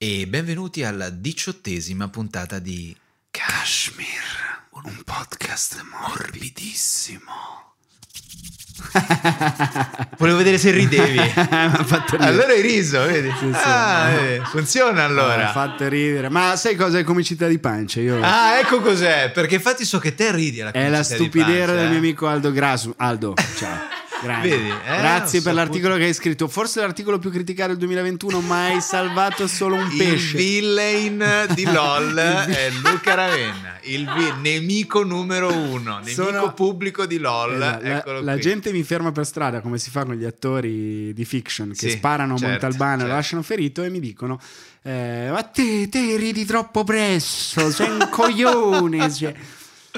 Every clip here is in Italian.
e benvenuti alla diciottesima puntata di Kashmir, un podcast morbidissimo. Volevo vedere se ridevi. allora hai riso, vedi? Sì, sì. Ah, vedi, funziona Ha allora. fatto ridere. Ma sai cosa è comicità di pancia? Io... Ah, ecco cos'è, perché infatti so che te ridi alla è la stupidera pancia, del eh. mio amico Aldo Grasso. Aldo, ciao. Vedi, eh, Grazie per l'articolo che hai scritto. Forse l'articolo più criticato del 2021, ma hai salvato solo un Il pesce. villain di LOL è Luca Ravenna, il vi- nemico numero uno, nemico Sono- pubblico di LOL. Esatto, la, la gente mi ferma per strada come si fa con gli attori di fiction che Sì, sparano a certo, Montalbano e certo. lo lasciano ferito e mi dicono eh, ma te, te ridi troppo presto sei un coglione cioè.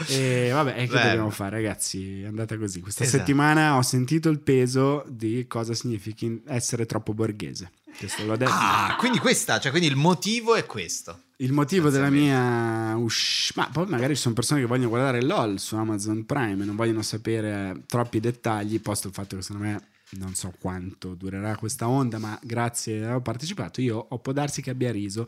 E vabbè, e che Bello. dobbiamo fare, ragazzi? È andata così. Questa Esatto. settimana ho sentito il peso di cosa significhi essere troppo borghese. Questo l'ho detto. Ah, quindi questa, cioè quindi il motivo è questo. Il motivo della mia usc- ma poi magari ci sono persone che vogliono guardare LOL su Amazon Prime e non vogliono sapere troppi dettagli, posto il fatto che secondo me non so quanto durerà questa onda, ma grazie ho partecipato, io ho può darsi che abbia riso,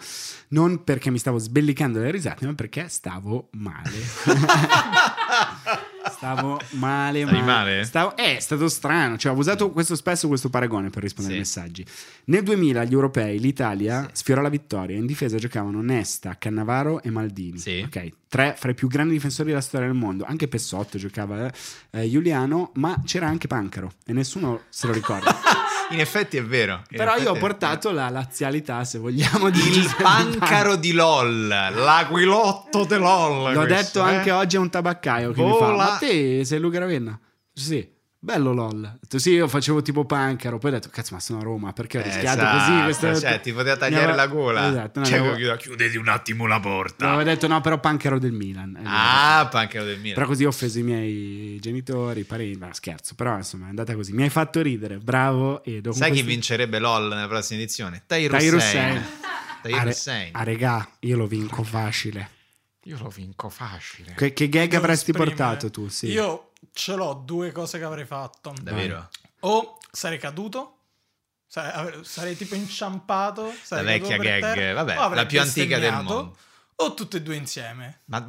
non perché mi stavo sbellicando le risate, ma perché stavo male. Stavo male, male. male? Stavo- eh, è stato strano. Cioè, ho usato questo, spesso questo paragone per rispondere ai Sì. messaggi. Nel 2000 agli europei l'Italia sfiorò la vittoria. In difesa giocavano Nesta, Cannavaro e Maldini. Sì. Ok, tre fra i più grandi difensori della storia del mondo. Anche Pessotto giocava, eh, eh, Giuliano, ma c'era anche Pancaro e nessuno se lo ricorda. In effetti è vero. Però io ho portato la lazialità, se vogliamo, di il pancaro di LOL, l'aquilotto di LOL. L'ho questo, detto eh? anche oggi a un tabaccaio che mi fa: Vola. Ma te sei Luca Ravenna? Sì. Bello LOL. Ho detto, sì, io facevo tipo pancaro. Poi ho detto, cazzo, ma sono a Roma perché ho rischiato esatto, così. Questo... cioè, ti poteva tagliare aveva- la gola. Esatto, no, Cioè, avevo- chiudo- chiudete un attimo la porta. Avevo detto, no, però pancaro del Milan. Ah, pancaro del Milan. Però così ho offeso i miei genitori, i parenti. Ma scherzo, però insomma è andata così. Mi hai fatto ridere, bravo. E dopo Sai chi questo- vincerebbe LOL nella prossima edizione? Tahir Hussein. Re- Hussein. a regà, io lo vinco facile. Io lo vinco facile. Che, che gag Devo avresti esprimere. portato tu? Sì. Io ce l'ho due cose che avrei fatto. Davvero? O sarei caduto, sare- sarei tipo inciampato. La sarei vecchia caduto per gag, terra, vabbè, la più antica del mondo. O tutte e due insieme. Ma,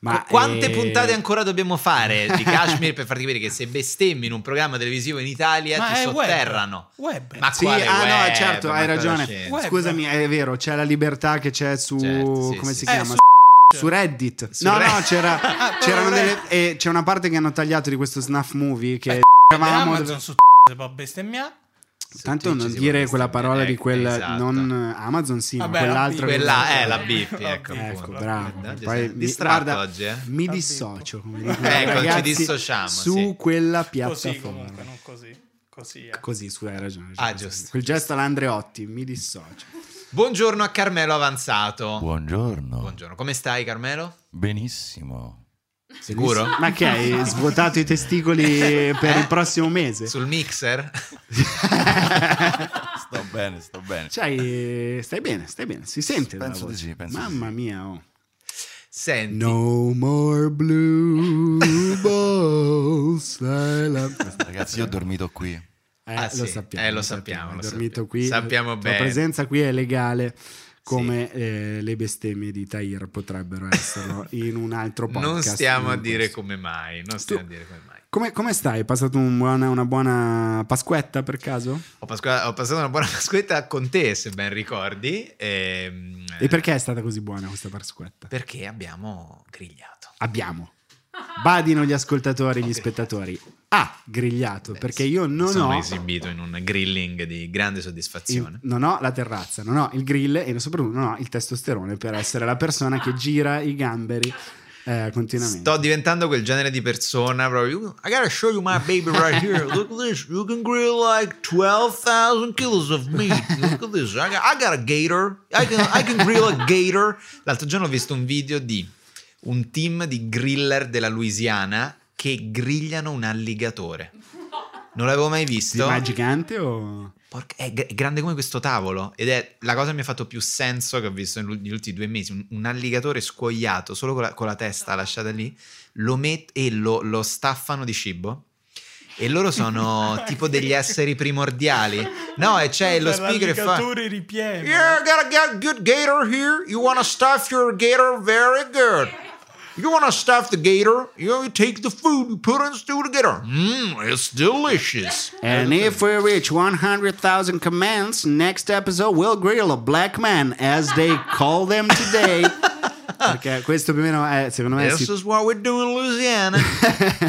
Ma, quante eh, puntate ancora dobbiamo fare di Kashmir per farti capire che se bestemmi in un programma televisivo in Italia Ma ti è web. sotterrano? Web. Ma Sì, quale ah web? no, certo, Ma hai ragione. Scusami, è vero, c'è la libertà che c'è su Certo, sì, come sì, si sì. Eh, chiama? su- Su Reddit. Su no, Reddit. no, c'era, Ah, c'erano delle, e c'è una parte che hanno tagliato di questo snuff movie che eravamo Amazon su si può bestemmiare. Tanto non dire quella parola di ecco, quel esatto. non Amazon sì, Vabbè, ma la quell'altro che- Quella è la bippi, ecco. Ecco, Ecco, bravo. Oggi Poi mi- guarda, oggi, eh? Mi dissocio, come dicono Ecco, ci ragazzi, dissociamo, su sì. quella Così piattaforma. comunque, non così. Così è. Così, su, hai ragione. Ah, giusto. Quel gesto all'Andreotti, mi dissocio. Buongiorno a Carmelo Avanzato. Buongiorno. Buongiorno, come stai Carmelo? Benissimo. Sicuro? Ma che hai svuotato i testicoli per Eh? il prossimo mese? Sul mixer? Sto bene, sto bene. Cioè, stai bene, stai bene, si sente. Penso di sì, penso Mamma sì. mia, oh. Senti, No more blue balls. Ragazzi, io ho dormito qui. Eh, Ah, lo sì. sappiamo. Eh, lo lo sappiamo, lo dormito sappiamo. qui. Sappiamo La bene. tua presenza qui è legale. Come eh, le bestemmie di Tahir potrebbero esserlo in un altro podcast. non stiamo a dire come mai, non stiamo Tu- a dire come mai. Come, come stai? Hai passato un buona- una buona Pasquetta per caso? Ho, pasqua- ho passato una buona pasquetta con te, se ben ricordi. ehm, E perché è stata così buona questa Pasquetta? Perché abbiamo grigliato. Abbiamo. Badino gli ascoltatori e gli spettatori. Ah, grigliato, Beh, perché io non sono ho... esibito in un grilling di grande il- soddisfazione. non ho la terrazza, non ho il grill e soprattutto non ho il testosterone per essere la persona che gira i gamberi eh, continuamente. Sto diventando quel genere di persona proprio. I gotta show you my baby right here. Look at this. You can grill like 12,000 kilos of meat. Look at this. I got, I got a gator. I can, I can grill a gator. L'altro giorno ho visto un video di un team di griller della Louisiana che grigliano un alligatore. Non l'avevo mai visto. Ma è gigante o... Porca- è, gr- è grande come questo tavolo ed è la cosa che mi ha fatto più senso che ho visto negli ultimi due mesi. Un, un alligatore scuoiato solo con la, con la testa lasciata lì, lo met- e lo, lo staffano di cibo e loro sono tipo degli esseri primordiali. No, e c'è lo Per speaker e fa... l'alligatore ripieno. Yeah, got a good gator here. You wanna stuff your gator? Very good. You wanna stuff the gator? You, take the food, and put it into the gator. Mmm, it's delicious. And if we reach 100,000 comments, next episode we'll grill a black man as they call them today. Perché questo più o meno è, secondo me, This si- is what we do in Louisiana.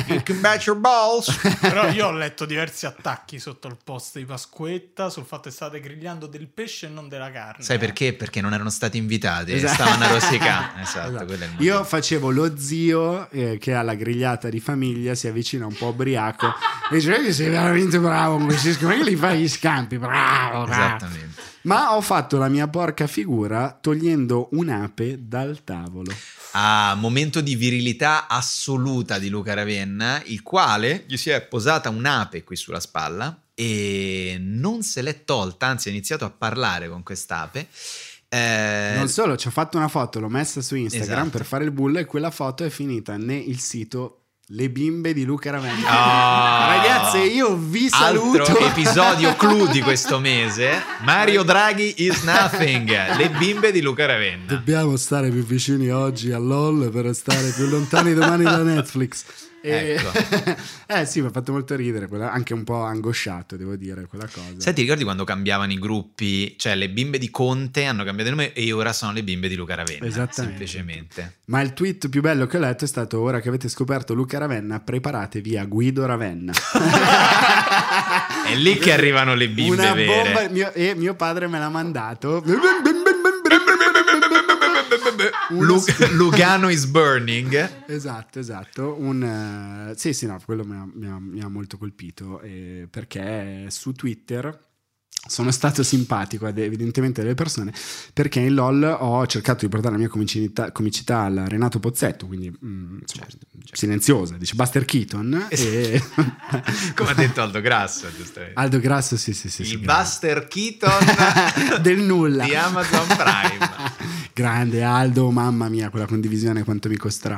you can bet your balls. Però io ho letto diversi attacchi sotto il post di Pasquetta sul fatto che state grigliando del pesce e non della carne. Sai perché? Perché non erano stati invitati, Esatto. stavano a rosicare. Esatto, Esatto. quello è il motivo. Io facevo lo zio eh, che alla grigliata di famiglia si avvicina un po' ubriaco e dice "Eh, sei veramente bravo Francesco, ma che li fai gli scampi? Bravo, bravo. Esattamente. Ma ho fatto la mia porca figura togliendo un'ape dal tavolo. a momento di virilità assoluta di Luca Ravenna, il quale gli si è posata un'ape qui sulla spalla e non se l'è tolta, anzi ha iniziato a parlare con quest'ape. Eh, Non solo, ci ho fatto una foto, l'ho messa su Instagram Esatto. per fare il bullo e quella foto è finita nel sito Le bimbe di Luca Ravenna. Ah. Ragazze, io vi saluto. Altro episodio clou di questo mese. Mario Draghi is nothing. Le bimbe di Luca Ravenna. Dobbiamo stare più vicini oggi a LOL per stare più lontani domani da Netflix. E- Ecco. eh sì, mi ha fatto molto ridere, anche un po' angosciato, devo dire, quella cosa. Sai, ti ricordi quando cambiavano i gruppi? Cioè, le bimbe di Conte hanno cambiato nome e ora sono le bimbe di Luca Ravenna. Esattamente. Semplicemente. Ma il tweet più bello che ho letto è stato ora che avete scoperto Luca Ravenna, preparatevi a Guido Ravenna. È lì che arrivano le bimbe Una vere. bomba mio- e mio padre me l'ha mandato. Lugano is burning. Esatto, esatto. Un, eh, sì, sì, no, quello mi ha, mi ha- mi ha molto colpito eh, perché su Twitter sono stato simpatico ad evidentemente delle persone perché in LOL ho cercato di portare la mia comicità, comicità al Renato Pozzetto, quindi mm, insomma, Certo, certo. silenziosa, dice Buster Keaton e Come ha detto Aldo Grasso, giustamente. Aldo Grasso, sì, sì, sì. Il sì, Buster Keaton del nulla di Amazon Prime. grande Aldo mamma mia quella condivisione quanto mi costerà.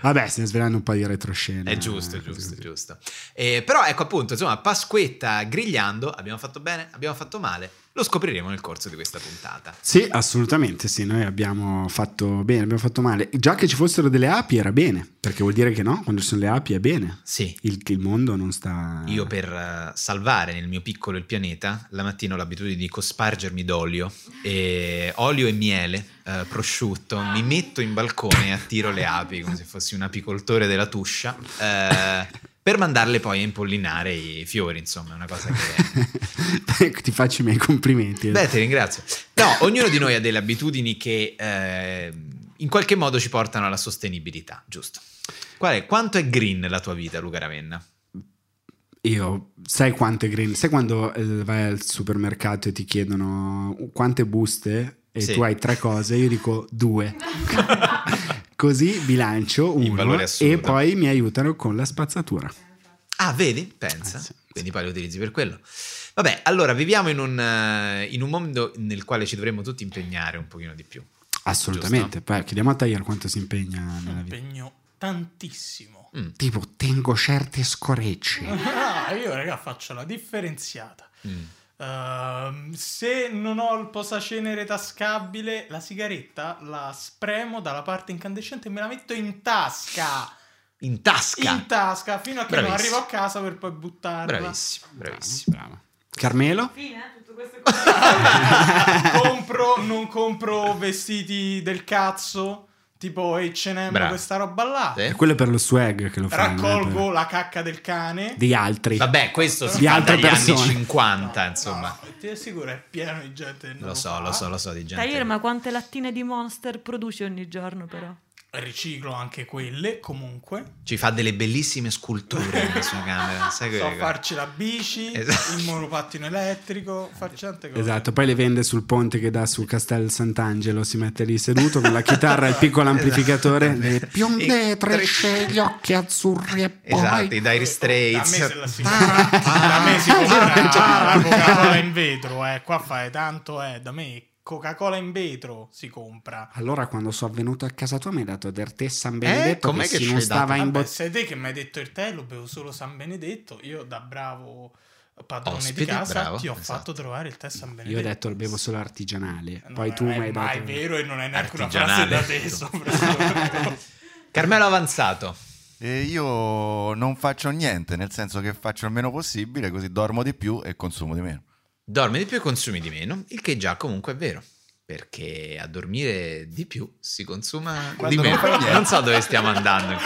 Vabbè se ne un po' di retroscena. È giusto, è giusto, è giusto. Eh, però ecco appunto, insomma, Pasquetta grigliando, abbiamo fatto bene, abbiamo fatto male, lo scopriremo nel corso di questa puntata. sì assolutamente sì noi abbiamo fatto bene abbiamo fatto male già che ci fossero delle api era bene perché vuol dire che no quando ci sono le api è bene Sì, il, il mondo non sta io per eh, salvare nel mio piccolo il pianeta, la mattina ho l'abitudine di cospargermi d'olio, e olio e miele, eh, prosciutto, mi metto in balcone e attiro le api come se fossi un apicoltore della tuscia. eh, per mandarle poi a impollinare i fiori, insomma, è una cosa che ti faccio i miei complimenti Beh, ti ringrazio. No, ognuno di noi ha delle abitudini che eh, in qualche modo ci portano alla sostenibilità, giusto? Qual è, quanto è green la tua vita, Luca Ravenna? Io, sai quante green? Sai quando eh, vai al supermercato e ti chiedono quante buste e Sì. tu hai tre cose, io dico due. Così bilancio uno e poi mi aiutano con la spazzatura. Ah, vedi? Pensa. Eh, sì. Quindi poi lo utilizzi per quello. Vabbè, allora viviamo in un, eh, in un mondo nel quale ci dovremmo tutti impegnare un pochino di più. Assolutamente. Poi chiediamo a Tagliar quanto si impegna nella vita. impegno tantissimo. Mm. Tipo, tengo certe scorecce. Ah, io raga faccio la differenziata. Mm. Ehm, se non ho il posacenere tascabile, la sigaretta la spremo dalla parte incandescente e me la metto in tasca. In tasca. In tasca fino a che non Bravissimo. arrivo a casa per poi buttarla. Bravissimo, bravissimo. Bravo. Carmelo? Fine, eh, tutto questo compro, non compro vestiti del cazzo, tipo H&M, Bravo. questa roba là. Sì. E quello è per lo swag che lo fanno. eh, Raccolgo per- la cacca del cane. Di altri. Vabbè, questo si Di fa altre dagli anni persone. 50, insomma. No, ti assicuro, è pieno di gente. Lo so, fa. lo so, lo so di gente. Tahir, ma quante lattine di Monster produci ogni giorno però? Riciclo anche quelle, comunque. Ci fa delle bellissime sculture nella sua camera. Sai che So farci la bici, Esatto. il monopattino elettrico, farci tante cose. Esatto, poi le vende sul ponte che dà su Castel Sant'Angelo, si mette lì seduto con la chitarra e il piccolo amplificatore, Esatto. le bionde E- trecce, gli occhi azzurri e poi... Esatto, i Dire Da me Straits. se la si compra, da me si compra Coca-Cola in vetro, eh. Qua fai tanto, eh, da me Coca-Cola in vetro si compra. Allora, quando sono venuto a casa tua, mi hai dato del tè San Benedetto com'è che, che non dato? stava in bottiglia. sei te che mi hai detto il tè, lo bevo solo San Benedetto. Io da bravo padrone Ospite, di casa bravo, ti ho esatto. fatto trovare il tè San Io Benedetto. ho detto lo bevo solo artigianale. Non Poi è- tu mi hai è mai dato. vero e non è neanche una frase da te soprattutto. Carmelo Avanzato. E io non faccio niente, nel senso che faccio il meno possibile, così dormo di più e consumo di meno. Dormi di più e consumi di meno, il che già comunque è vero. Perché a dormire di più si consuma Quando di non meno. niente. Non so dove stiamo andando.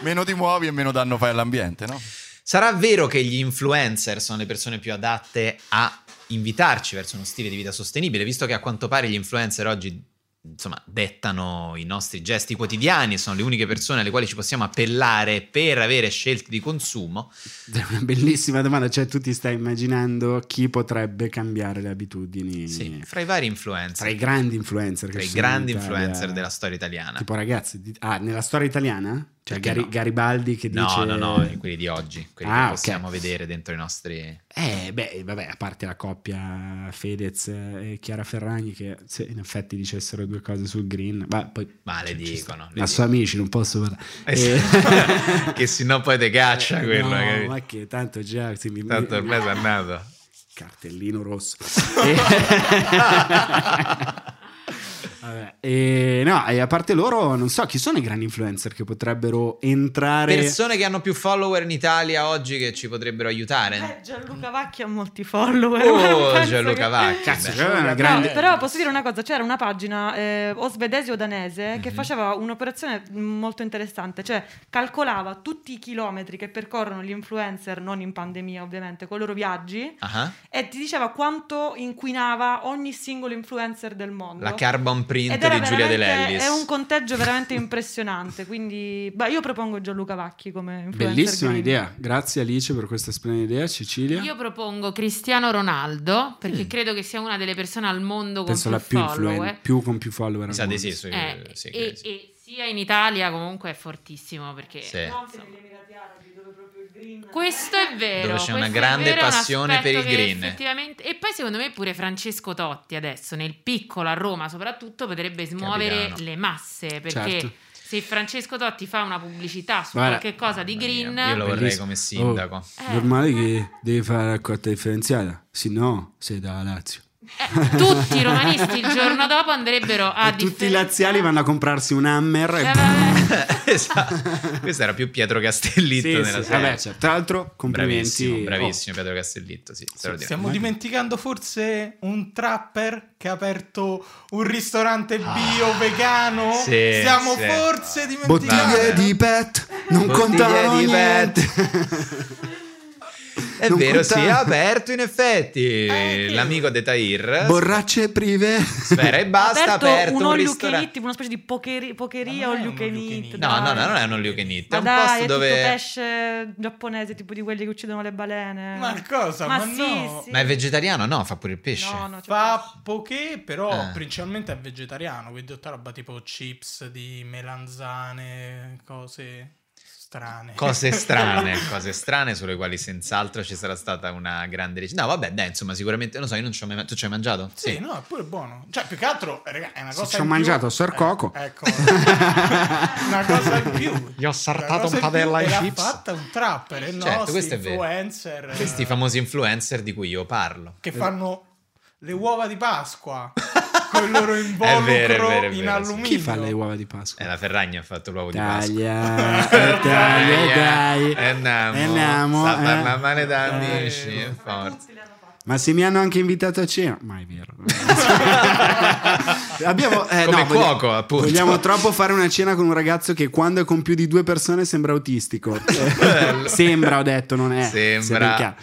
Meno ti muovi e meno danno fai all'ambiente, no? Sarà vero che gli influencer sono le persone più adatte a invitarci verso uno stile di vita sostenibile, visto che a quanto pare gli influencer oggi insomma, dettano i nostri gesti quotidiani, sono le uniche persone alle quali ci possiamo appellare per avere scelte di consumo. È una bellissima domanda. Cioè, tu ti stai immaginando chi potrebbe cambiare le abitudini Sì, fra i vari influencer, tra i grandi influencer. tra i in grandi Italia. influencer della storia italiana. Tipo, ragazzi, di- ah, nella storia italiana? Cioè, Gari- no? Garibaldi che No, dice. no, no, quelli di oggi, quelli Ah, che possiamo vedere dentro i nostri... Eh, beh, vabbè, a parte la coppia Fedez e Chiara Ferragni, che se in effetti dicessero due cose sul green, ma poi. Ma le dicono, le Ma sono amici, non posso parlare. Esatto. che se no poi te caccia Eh, quello. no, capito? ma che tanto già. sì, mi- Tanto ormai è andato. Cartellino rosso. Vabbè, e no, e a parte loro, non so chi sono i grandi influencer che potrebbero entrare. Persone che hanno più follower in Italia oggi che ci potrebbero aiutare. Eh, Gianluca Vacchi ha molti follower. Oh, Gianluca che- Vacchi. Cazzo, c'è una No, grande. però posso dire una cosa, c'era una pagina eh, o svedese o danese Mhm. che faceva un'operazione molto interessante, cioè calcolava tutti i chilometri che percorrono gli influencer, non in pandemia ovviamente, con i loro viaggi Ah, e ti diceva quanto inquinava ogni singolo influencer del mondo. La carbon print di Giulia De veramente- Lellis. È un conteggio veramente impressionante, quindi beh, io propongo Gianluca Vacchi come influencer Bellissima green. idea. Grazie Alice per questa splendida idea, Cecilia. Io propongo Cristiano Ronaldo perché credo che sia una delle persone al mondo con Penso più la più follower. influente, più con più follower. Sa di sì, Eh, sì, e, sì. e sia in Italia comunque è fortissimo perché Sì. No, questo è vero. Dove c'è una questo è grande vero, passione per il green. Effettivamente, e poi secondo me pure Francesco Totti adesso nel piccolo a Roma soprattutto potrebbe smuovere Capitano. le masse perché Certo. se Francesco Totti fa una pubblicità su Guarda, qualche cosa di green mia, Io lo vorrei come sindaco. Oh, Eh. Normale che devi fare la raccolta differenziata, se no sei da Lazio. Eh, tutti i romanisti il giorno dopo andrebbero a e tutti i laziali vanno a comprarsi un Hammer. E... Eh, esatto. Questo era più Pietro Castellitto Sì, nella sì, serie. vabbè, certo. Tra l'altro, complimenti. Bravissimo, bravissimo Pietro Castellitto, sì, straordinario. Stiamo dimenticando forse un trapper che ha aperto un ristorante bio vegano? Ah. Sì, Stiamo sì. forse Oh, dimenticando. bottiglie di pet non Bottiglie contano di niente. È Non vero, sì, contava. ha aperto in effetti. Eh, L'amico De Tahir. Borracce prive. Sfera e basta, ha aperto, aperto un un ristorante. tipo una specie di pokeri- pokeria Ma è eat. No, no, dai. no, non è un all eat. È Ma un dai, posto è dove. pesce giapponese, tipo di quelli che uccidono le balene. Ma cosa? Ma, sì, no. sì. Ma è vegetariano? No, fa pure il pesce. No, no, Fa poche, però Eh. principalmente è vegetariano, quindi tutta roba tipo chips di melanzane, cose strane. Cose strane, cose strane sulle quali senz'altro ci sarà stata una grande ricerca. No, vabbè, dai, insomma, sicuramente, non so, io non ci ho mai Tu ci hai mangiato? Sì, no, è pure buono. Cioè, più che altro, raga, è una Sì, cosa ci ho in più. mangiato Sor Eh, Coco. ecco. una cosa in più. Gli ho sartato un padella ai e l'ha chips. fatta un trapper, e no, Certo, questo è vero. influencer. Questi eh, famosi influencer di cui io parlo. Che fanno le uova di Pasqua con il loro È involucro vero, è vero, è in vero, sì. alluminio. Chi fa le uova di Pasqua? Eh, la Ferragna ha fatto l'uovo di Pasqua. Taglia, eh, taglia, dai. E andiamo. E andiamo, Sta eh. parlando male da Eh, amici, eh, forza. Ma se mi hanno anche invitato a cena, ma è vero. Abbiamo, eh, Come no, cuoco, appunto. Vogliamo troppo fare una cena con un ragazzo che quando è con più di due persone sembra autistico. Eh, sembra, ho detto, non è. Sembra.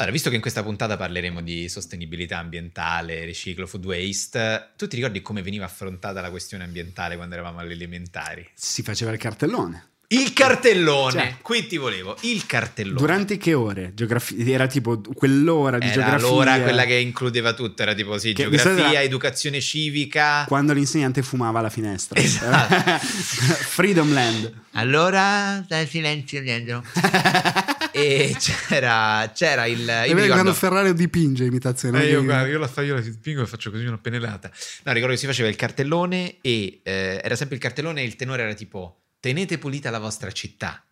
Allora, visto che in questa puntata parleremo di sostenibilità ambientale, riciclo, food waste, tu ti ricordi come veniva affrontata la questione ambientale quando eravamo alle elementari? Si faceva il cartellone. Il cartellone, Cioè. qui ti volevo, il cartellone. Durante che ore? Geografia, era tipo quell'ora di era geografia. l'ora quella che includeva tutto, era tipo sì, Che geografia, educazione civica. Quando l'insegnante fumava alla finestra. Esatto. Freedom Land. Allora, dai silenzio dietro. e e c'era, c'era il... Vero ricordo, quando Ferrari dipinge imitazione. eh, io, guarda, io la fa- io la spingo e faccio così una pennellata. No, ricordo che si faceva il cartellone e eh, era sempre il cartellone e il tenore era tipo tenete pulita la vostra città.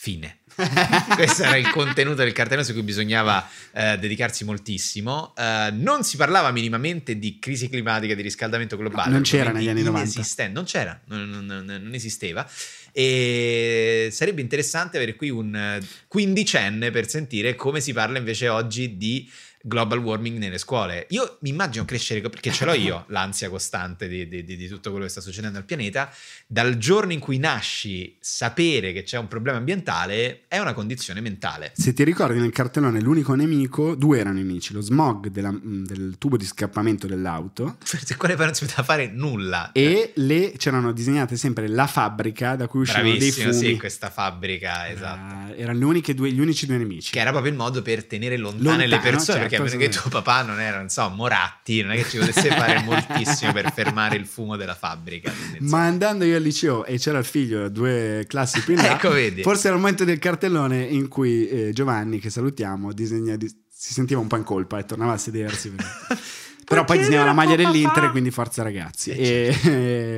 Fine. Questo era il contenuto del cartellone su cui bisognava eh, dedicarsi moltissimo. Eh, non si parlava minimamente di crisi climatica, di riscaldamento globale. No, non c'era negli anni 90. inesistenti. Non c'era, non, non- non- non esisteva. E sarebbe interessante avere qui un eh, quindicenne per sentire come si parla invece oggi di global warming nelle scuole. Io mi immagino crescere, perché ce l'ho io, l'ansia costante di, di- di- tutto quello che sta succedendo al pianeta. Dal giorno in cui nasci, sapere che c'è un problema ambientale è una condizione mentale. Se ti ricordi nel cartellone l'unico nemico, due erano nemici, lo smog della- mm, del tubo di scappamento dell'auto Per quale poi non si poteva fare nulla. e le c'erano disegnate sempre la fabbrica da cui uscivano dei Bravissimo, fumi. sì, questa fabbrica, esatto. Eh, erano le due- gli unici due nemici. Che era proprio il modo per tenere lontane le Lontano, persone, certo, perché a meno che tuo papà non era, non so, Moratti, non è che ci potesse fare moltissimo per fermare il fumo della fabbrica. Ma andando io al liceo e c'era il figlio due classi più in là, Ecco, vedi. forse era il momento del cartellone in cui eh, Giovanni, che salutiamo, disegna, di- si sentiva un po' in colpa e tornava a sedersi. perché- Però poi disegnava la maglia dell'Inter e quindi forza ragazzi. Eh, E,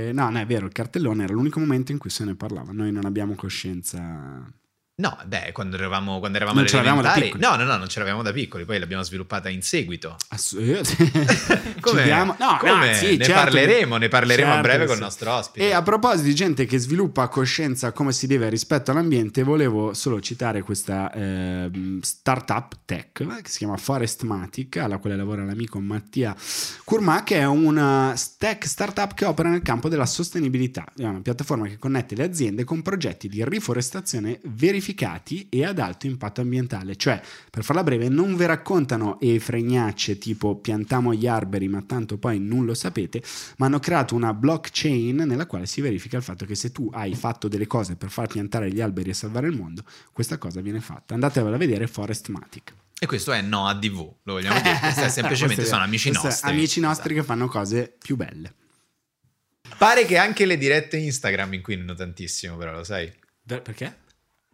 eh, no, no, è vero, il cartellone era l'unico momento in cui se ne parlava. Noi non abbiamo coscienza. No, beh, quando eravamo, quando eravamo Non alle ce l'avevamo da elementari- piccoli. No, no, no, non ce l'avevamo da piccoli, poi l'abbiamo sviluppata in seguito. Ass- Come? Diamo- No, Come? no, sì, ne certo. parleremo, ne parleremo a Certo breve che con sì. il nostro ospite. E a proposito di gente che sviluppa coscienza come si deve rispetto all'ambiente, volevo solo citare questa ehm, startup tech eh, che si chiama Forestmatic, alla quale lavora l'amico Mattia Curma, che è una tech startup che opera nel campo della sostenibilità. È una piattaforma che connette le aziende con progetti di riforestazione verificati e ad alto impatto ambientale. Cioè, per farla breve, non vi raccontano e fregnacce tipo piantiamo gli alberi ma tanto poi non lo sapete, ma hanno creato una blockchain nella quale si verifica il fatto che se tu hai fatto delle cose per far piantare gli alberi e salvare il mondo, questa cosa viene fatta. Andatevela a vedere Forestmatic. E questo è No ADV, lo vogliamo dire. Questo è semplicemente sono amici nostri. Amici nostri Esatto. che fanno cose più belle. Pare che anche le dirette Instagram inquinino tantissimo, però lo sai? Per- Perché?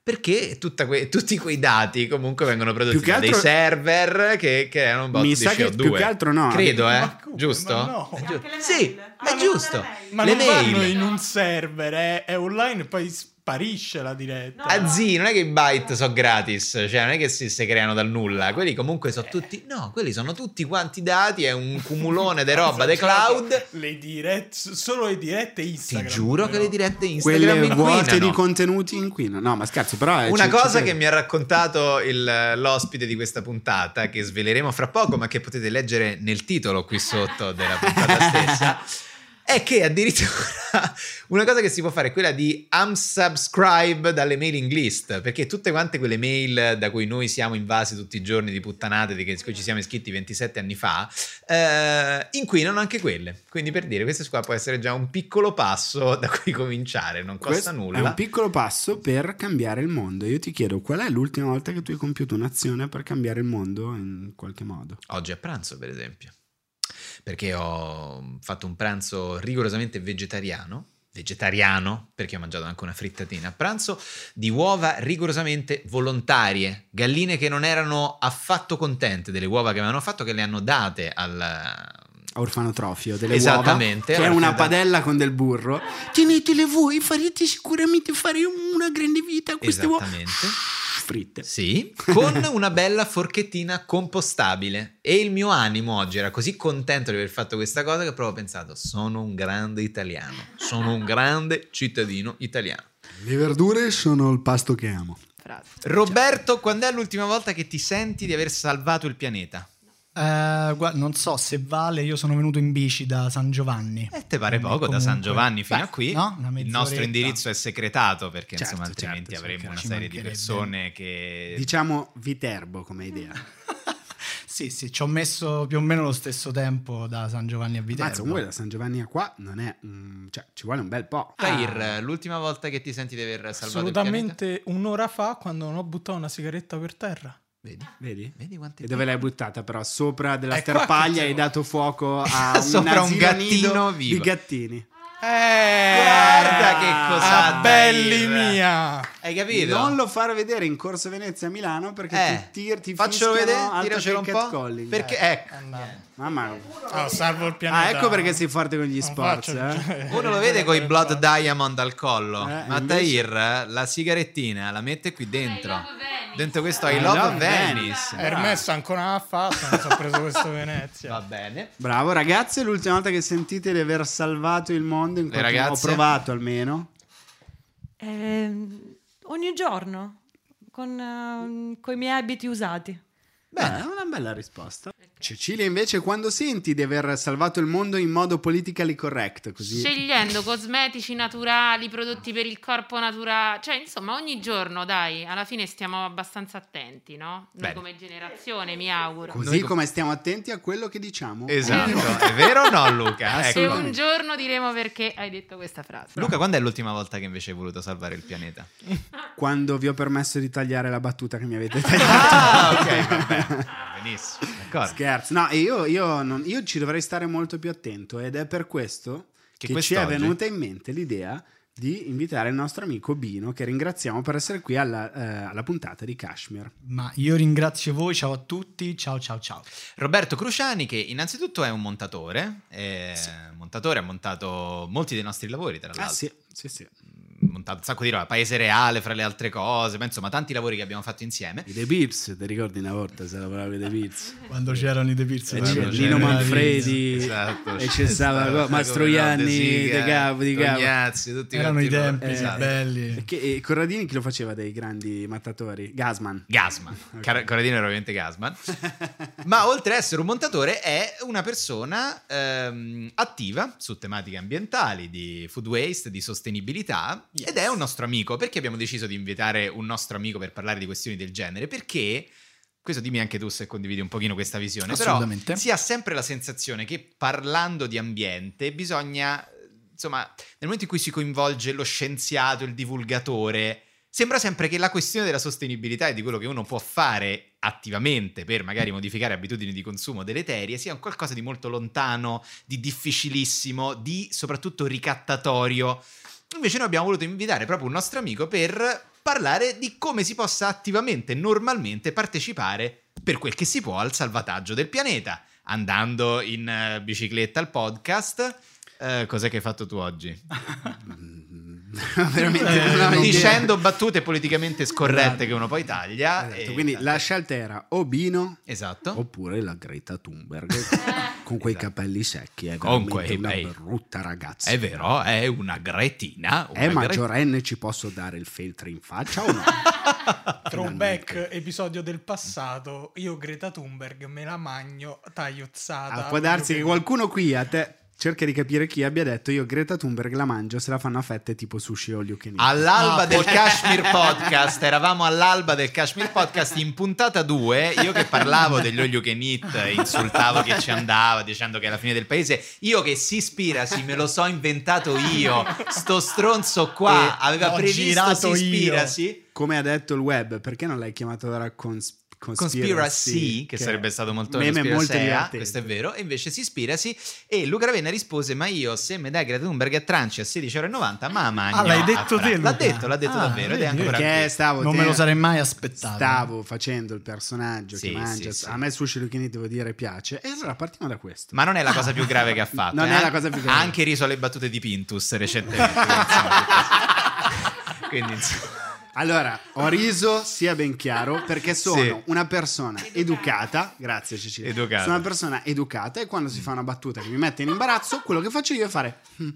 Perché tutta que- tutti quei dati comunque vengono prodotti che da dei altro- server che creano un bot Mi di sa che CO2. più che altro no. Credo, eh? Ma come? Giusto? Ma no. È giu- sì, Ah, è giusto. le mail. Ma le non vanno mail. in un server, è, è online e poi sparisce la diretta. No. Ah, zii, non è che i byte sono gratis, cioè non è che si, si creano dal nulla, quelli comunque sono tutti, no, quelli sono tutti quanti dati, è un cumulone di roba dei cloud. Le dirette, solo le dirette Ti Instagram. giuro che però. le dirette Instagram Quelle vuote di contenuti inquinano. No, ma scherzo, però... è- Una ci- ci cosa credo. che mi ha raccontato il- l'ospite di questa puntata, che sveleremo fra poco, ma che potete leggere nel titolo qui sotto della puntata stessa, è che addirittura una cosa che si può fare è quella di unsubscribe dalle mailing list, perché tutte quante quelle mail da cui noi siamo invasi tutti i giorni di puttanate di cui ci siamo iscritti 27 anni fa, eh, inquinano anche quelle. Quindi per dire, questo qua può essere già un piccolo passo da cui cominciare, non costa Questo nulla. È un piccolo passo per cambiare il mondo. Io ti chiedo, qual è l'ultima volta che tu hai compiuto un'azione per cambiare il mondo in qualche modo? Oggi a pranzo, per esempio, perché ho fatto un pranzo rigorosamente vegetariano. Vegetariano, perché ho mangiato anche una frittatina a pranzo, di uova rigorosamente volontarie, galline che non erano affatto contente delle uova che avevano fatto, che le hanno date al, Orfanotrofio, delle Esattamente, uova, che è una padella con del burro. Tenetele voi, farete sicuramente fare una grande vita a queste uova Esattamente. Fritte. Sì, con una bella forchettina compostabile. E il mio animo oggi era così contento di aver fatto questa cosa che proprio ho pensato: sono un grande italiano, sono un grande cittadino italiano. Le verdure sono il pasto che amo. Roberto, quando è l'ultima volta che ti senti di aver salvato il pianeta? Eh, guarda, non so se vale, io sono venuto in bici da San Giovanni. E te pare poco da San comunque- Giovanni fino Beh, a qui. no, il nostro indirizzo è segretato perché Certo, insomma altrimenti certo, avremmo una serie di persone che... Diciamo Viterbo come idea. Sì, sì, ci ho messo più o meno lo stesso tempo da San Giovanni a Viterbo. comunque da San Giovanni a qua non è... mm, cioè, ci vuole un bel po'. Tahir, l'ultima volta che ti senti di aver salvato? Assolutamente un'ora fa quando non ho buttato una sigaretta per terra. Vedi? Vedi? Vedi quanti E dove l'hai buttata però? Sopra della che sterpaglia hai dato fuoco a Sopra un gattino vivo. di gattini. Eh, Guarda che cos'ha ah, belli mia. Hai capito? Non lo fare vedere in Corso Venezia a Milano perché Eh, ti, tir- ti faccelo fischiano vedere, tiracelo un po'. catcalling. Perché, Eh, ecco, Andiamo. Mamma Ah, salvo il pianeta. Ah, ecco perché sei forte con gli Non sports, faccio- eh? uno lo vede con i Blood Diamond al collo, Eh, ma invece- Tahir la sigarettina la mette qui dentro. Venice. Dentro questo I I Love, love Venice. Hermes ancora non ha fatto, non so, ho preso questo Venezia. Va bene. Bravo ragazzi, l'ultima volta che sentite di aver salvato il mondo in Le qualche modo, ho provato almeno. Ehm, ogni giorno, con i miei abiti usati. Beh, è una bella risposta. Cecilia, invece, quando senti di aver salvato il mondo in modo politically correct, così Scegliendo cosmetici naturali, prodotti per il corpo naturale, cioè insomma ogni giorno dai, alla fine stiamo abbastanza attenti, no? Noi Bene. come generazione mi auguro. così com- come stiamo attenti a quello che diciamo. Esatto, è vero o no Luca? Ecco. un giorno diremo perché hai detto questa frase. Luca, quando è l'ultima volta che invece hai voluto salvare il pianeta? Quando vi ho permesso di tagliare la battuta che mi avete tagliato. Ah, ok, vabbè. Benissimo, d'accordo. Scherzo. No, e io, io non- io ci dovrei stare molto più attento ed è per questo Che che, ci è venuta in mente l'idea di invitare il nostro amico Bino, che ringraziamo per essere qui alla, eh, alla puntata di Kashmir. Ma io ringrazio voi, ciao a tutti, ciao ciao ciao. Roberto Cruciani, che innanzitutto è un montatore, è montatore, ha montato molti dei nostri lavori, tra Ah l'altro. sì, sì, sì. Un sacco di roba, Paese Reale fra le altre cose, ma insomma tanti lavori che abbiamo fatto insieme. I The Beats, ti ricordi una volta se lavoravi The Beats? Quando c'erano i The Beats. E Quando c'è c'era Lino la Manfredi Esatto. e c'è stava Stava Mastroianni Siga, capo di capo. Tognazzi, tutti Erano i tempi Eh, Esatto. belli. E che- e Corradini chi lo faceva dei grandi mattatori? Gasman. Gasman, Car- Corradino era ovviamente Gasman, ma oltre ad essere un montatore è una persona ehm, attiva su tematiche ambientali, di food waste, di sostenibilità Yes. ed è un nostro amico. Perché abbiamo deciso di invitare un nostro amico per parlare di questioni del genere? Perché, questo dimmi anche tu se condividi un pochino questa visione, però si ha sempre la sensazione che parlando di ambiente bisogna, insomma, nel momento in cui si coinvolge lo scienziato, il divulgatore, sembra sempre che la questione della sostenibilità e di quello che uno può fare attivamente per magari modificare abitudini di consumo deleterie sia un qualcosa di molto lontano, di difficilissimo, di soprattutto ricattatorio. Invece noi abbiamo voluto invitare proprio un nostro amico per parlare di come si possa attivamente, normalmente partecipare per quel che si può al salvataggio del pianeta, andando in eh, bicicletta al podcast. Eh, cos'è che hai fatto tu oggi? Veramente Eh. Dicendo battute politicamente scorrette Esatto. che uno poi taglia. Esatto, e- Quindi la scelta era o Bino Esatto. oppure la Greta Thunberg con quei Esatto. capelli secchi. È Con veramente quei una bei- brutta ragazza. È vero, è una gretina. Una È gre- maggiorenne, ci posso dare il feltro in faccia o no? Throwback episodio del passato. Io Greta Thunberg me la magno tagliozzata. Ah, può darsi che qualcuno qui a te cerca di capire chi abbia detto io Greta Thunberg la mangio se la fanno a fette tipo sushi all you. All'alba Ah, del Kashmir Podcast, eravamo all'alba del Kashmir Podcast in puntata 2, io che parlavo degli all you can eat, insultavo che ci andava dicendo che è la fine del paese, io che si ispirasi, me lo so inventato io, sto stronzo qua, aveva ho previsto si girato io. ispirasi. Come ha detto il web, perché non l'hai chiamato ora cons- Conspiracy, che, sarebbe stato molto meme molto divertente. questo è vero, e invece si ispirasi e Luca Ravenna rispose ma io se mi dai Greta Thunberg a tranci a 16,90 ma magno Ah, l'hai detto te, L'ha Luca? detto, l'ha detto Ah, davvero ed è ancora Perché stavo Non me te- lo sarei mai aspettato. Stavo facendo il personaggio Sì, che mangia. sì, sì. A me sushi eat devo dire piace. E allora partiamo da questo. Ma non è la cosa più grave che ha fatto. Non eh. è la cosa più grave. Ha anche riso alle battute di Pintus recentemente. Quindi, insomma. Allora, ho riso, sia ben chiaro, perché sono Sì. una persona educata. Grazie Cecilia. Educata. Sono una persona educata e quando si fa una battuta che mi mette in imbarazzo, quello che faccio io è fare... "Hmm".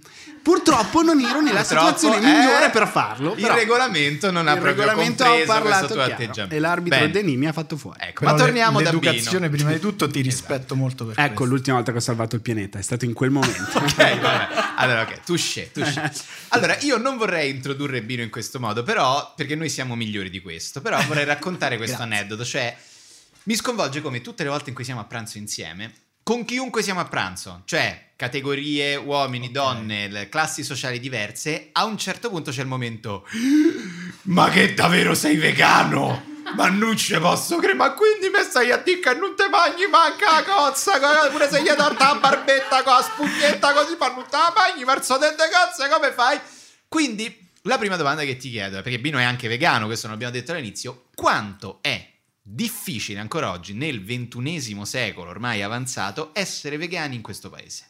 Purtroppo non ero nella Purtroppo, situazione eh, migliore per farlo. Il regolamento non ha il proprio regolamento ha compreso parlato questo tuo chiaro. atteggiamento. E l'arbitro Bene. Denì mi ha fatto fuori. Ecco, ma torniamo da l'educazione Bino. prima di tutto ti rispetto molto per Ecco questo. l'ultima volta che ho salvato il pianeta, è stato in quel momento. Ok, vabbè. Allora, ok, touché, touché. Allora, io non vorrei introdurre Bino in questo modo, però, perché noi siamo migliori di questo, però vorrei raccontare questo aneddoto, cioè mi sconvolge come tutte le volte in cui siamo a pranzo insieme, con chiunque siamo a pranzo, cioè categorie, uomini, donne, le classi sociali diverse, a un certo punto c'è il momento Ma che davvero sei vegano? Ma non ci posso credere, ma quindi mi stai a dire che non te mangi manca la cozza, co- pure se gli torta la barbetta con la spugnetta così, ma non te la mangi verso delle cozze, come fai? Quindi La prima domanda che ti chiedo è, perché Bino è anche vegano, questo non l'abbiamo detto all'inizio, quanto è difficile ancora oggi, nel ventunesimo secolo ormai avanzato, essere vegani in questo paese?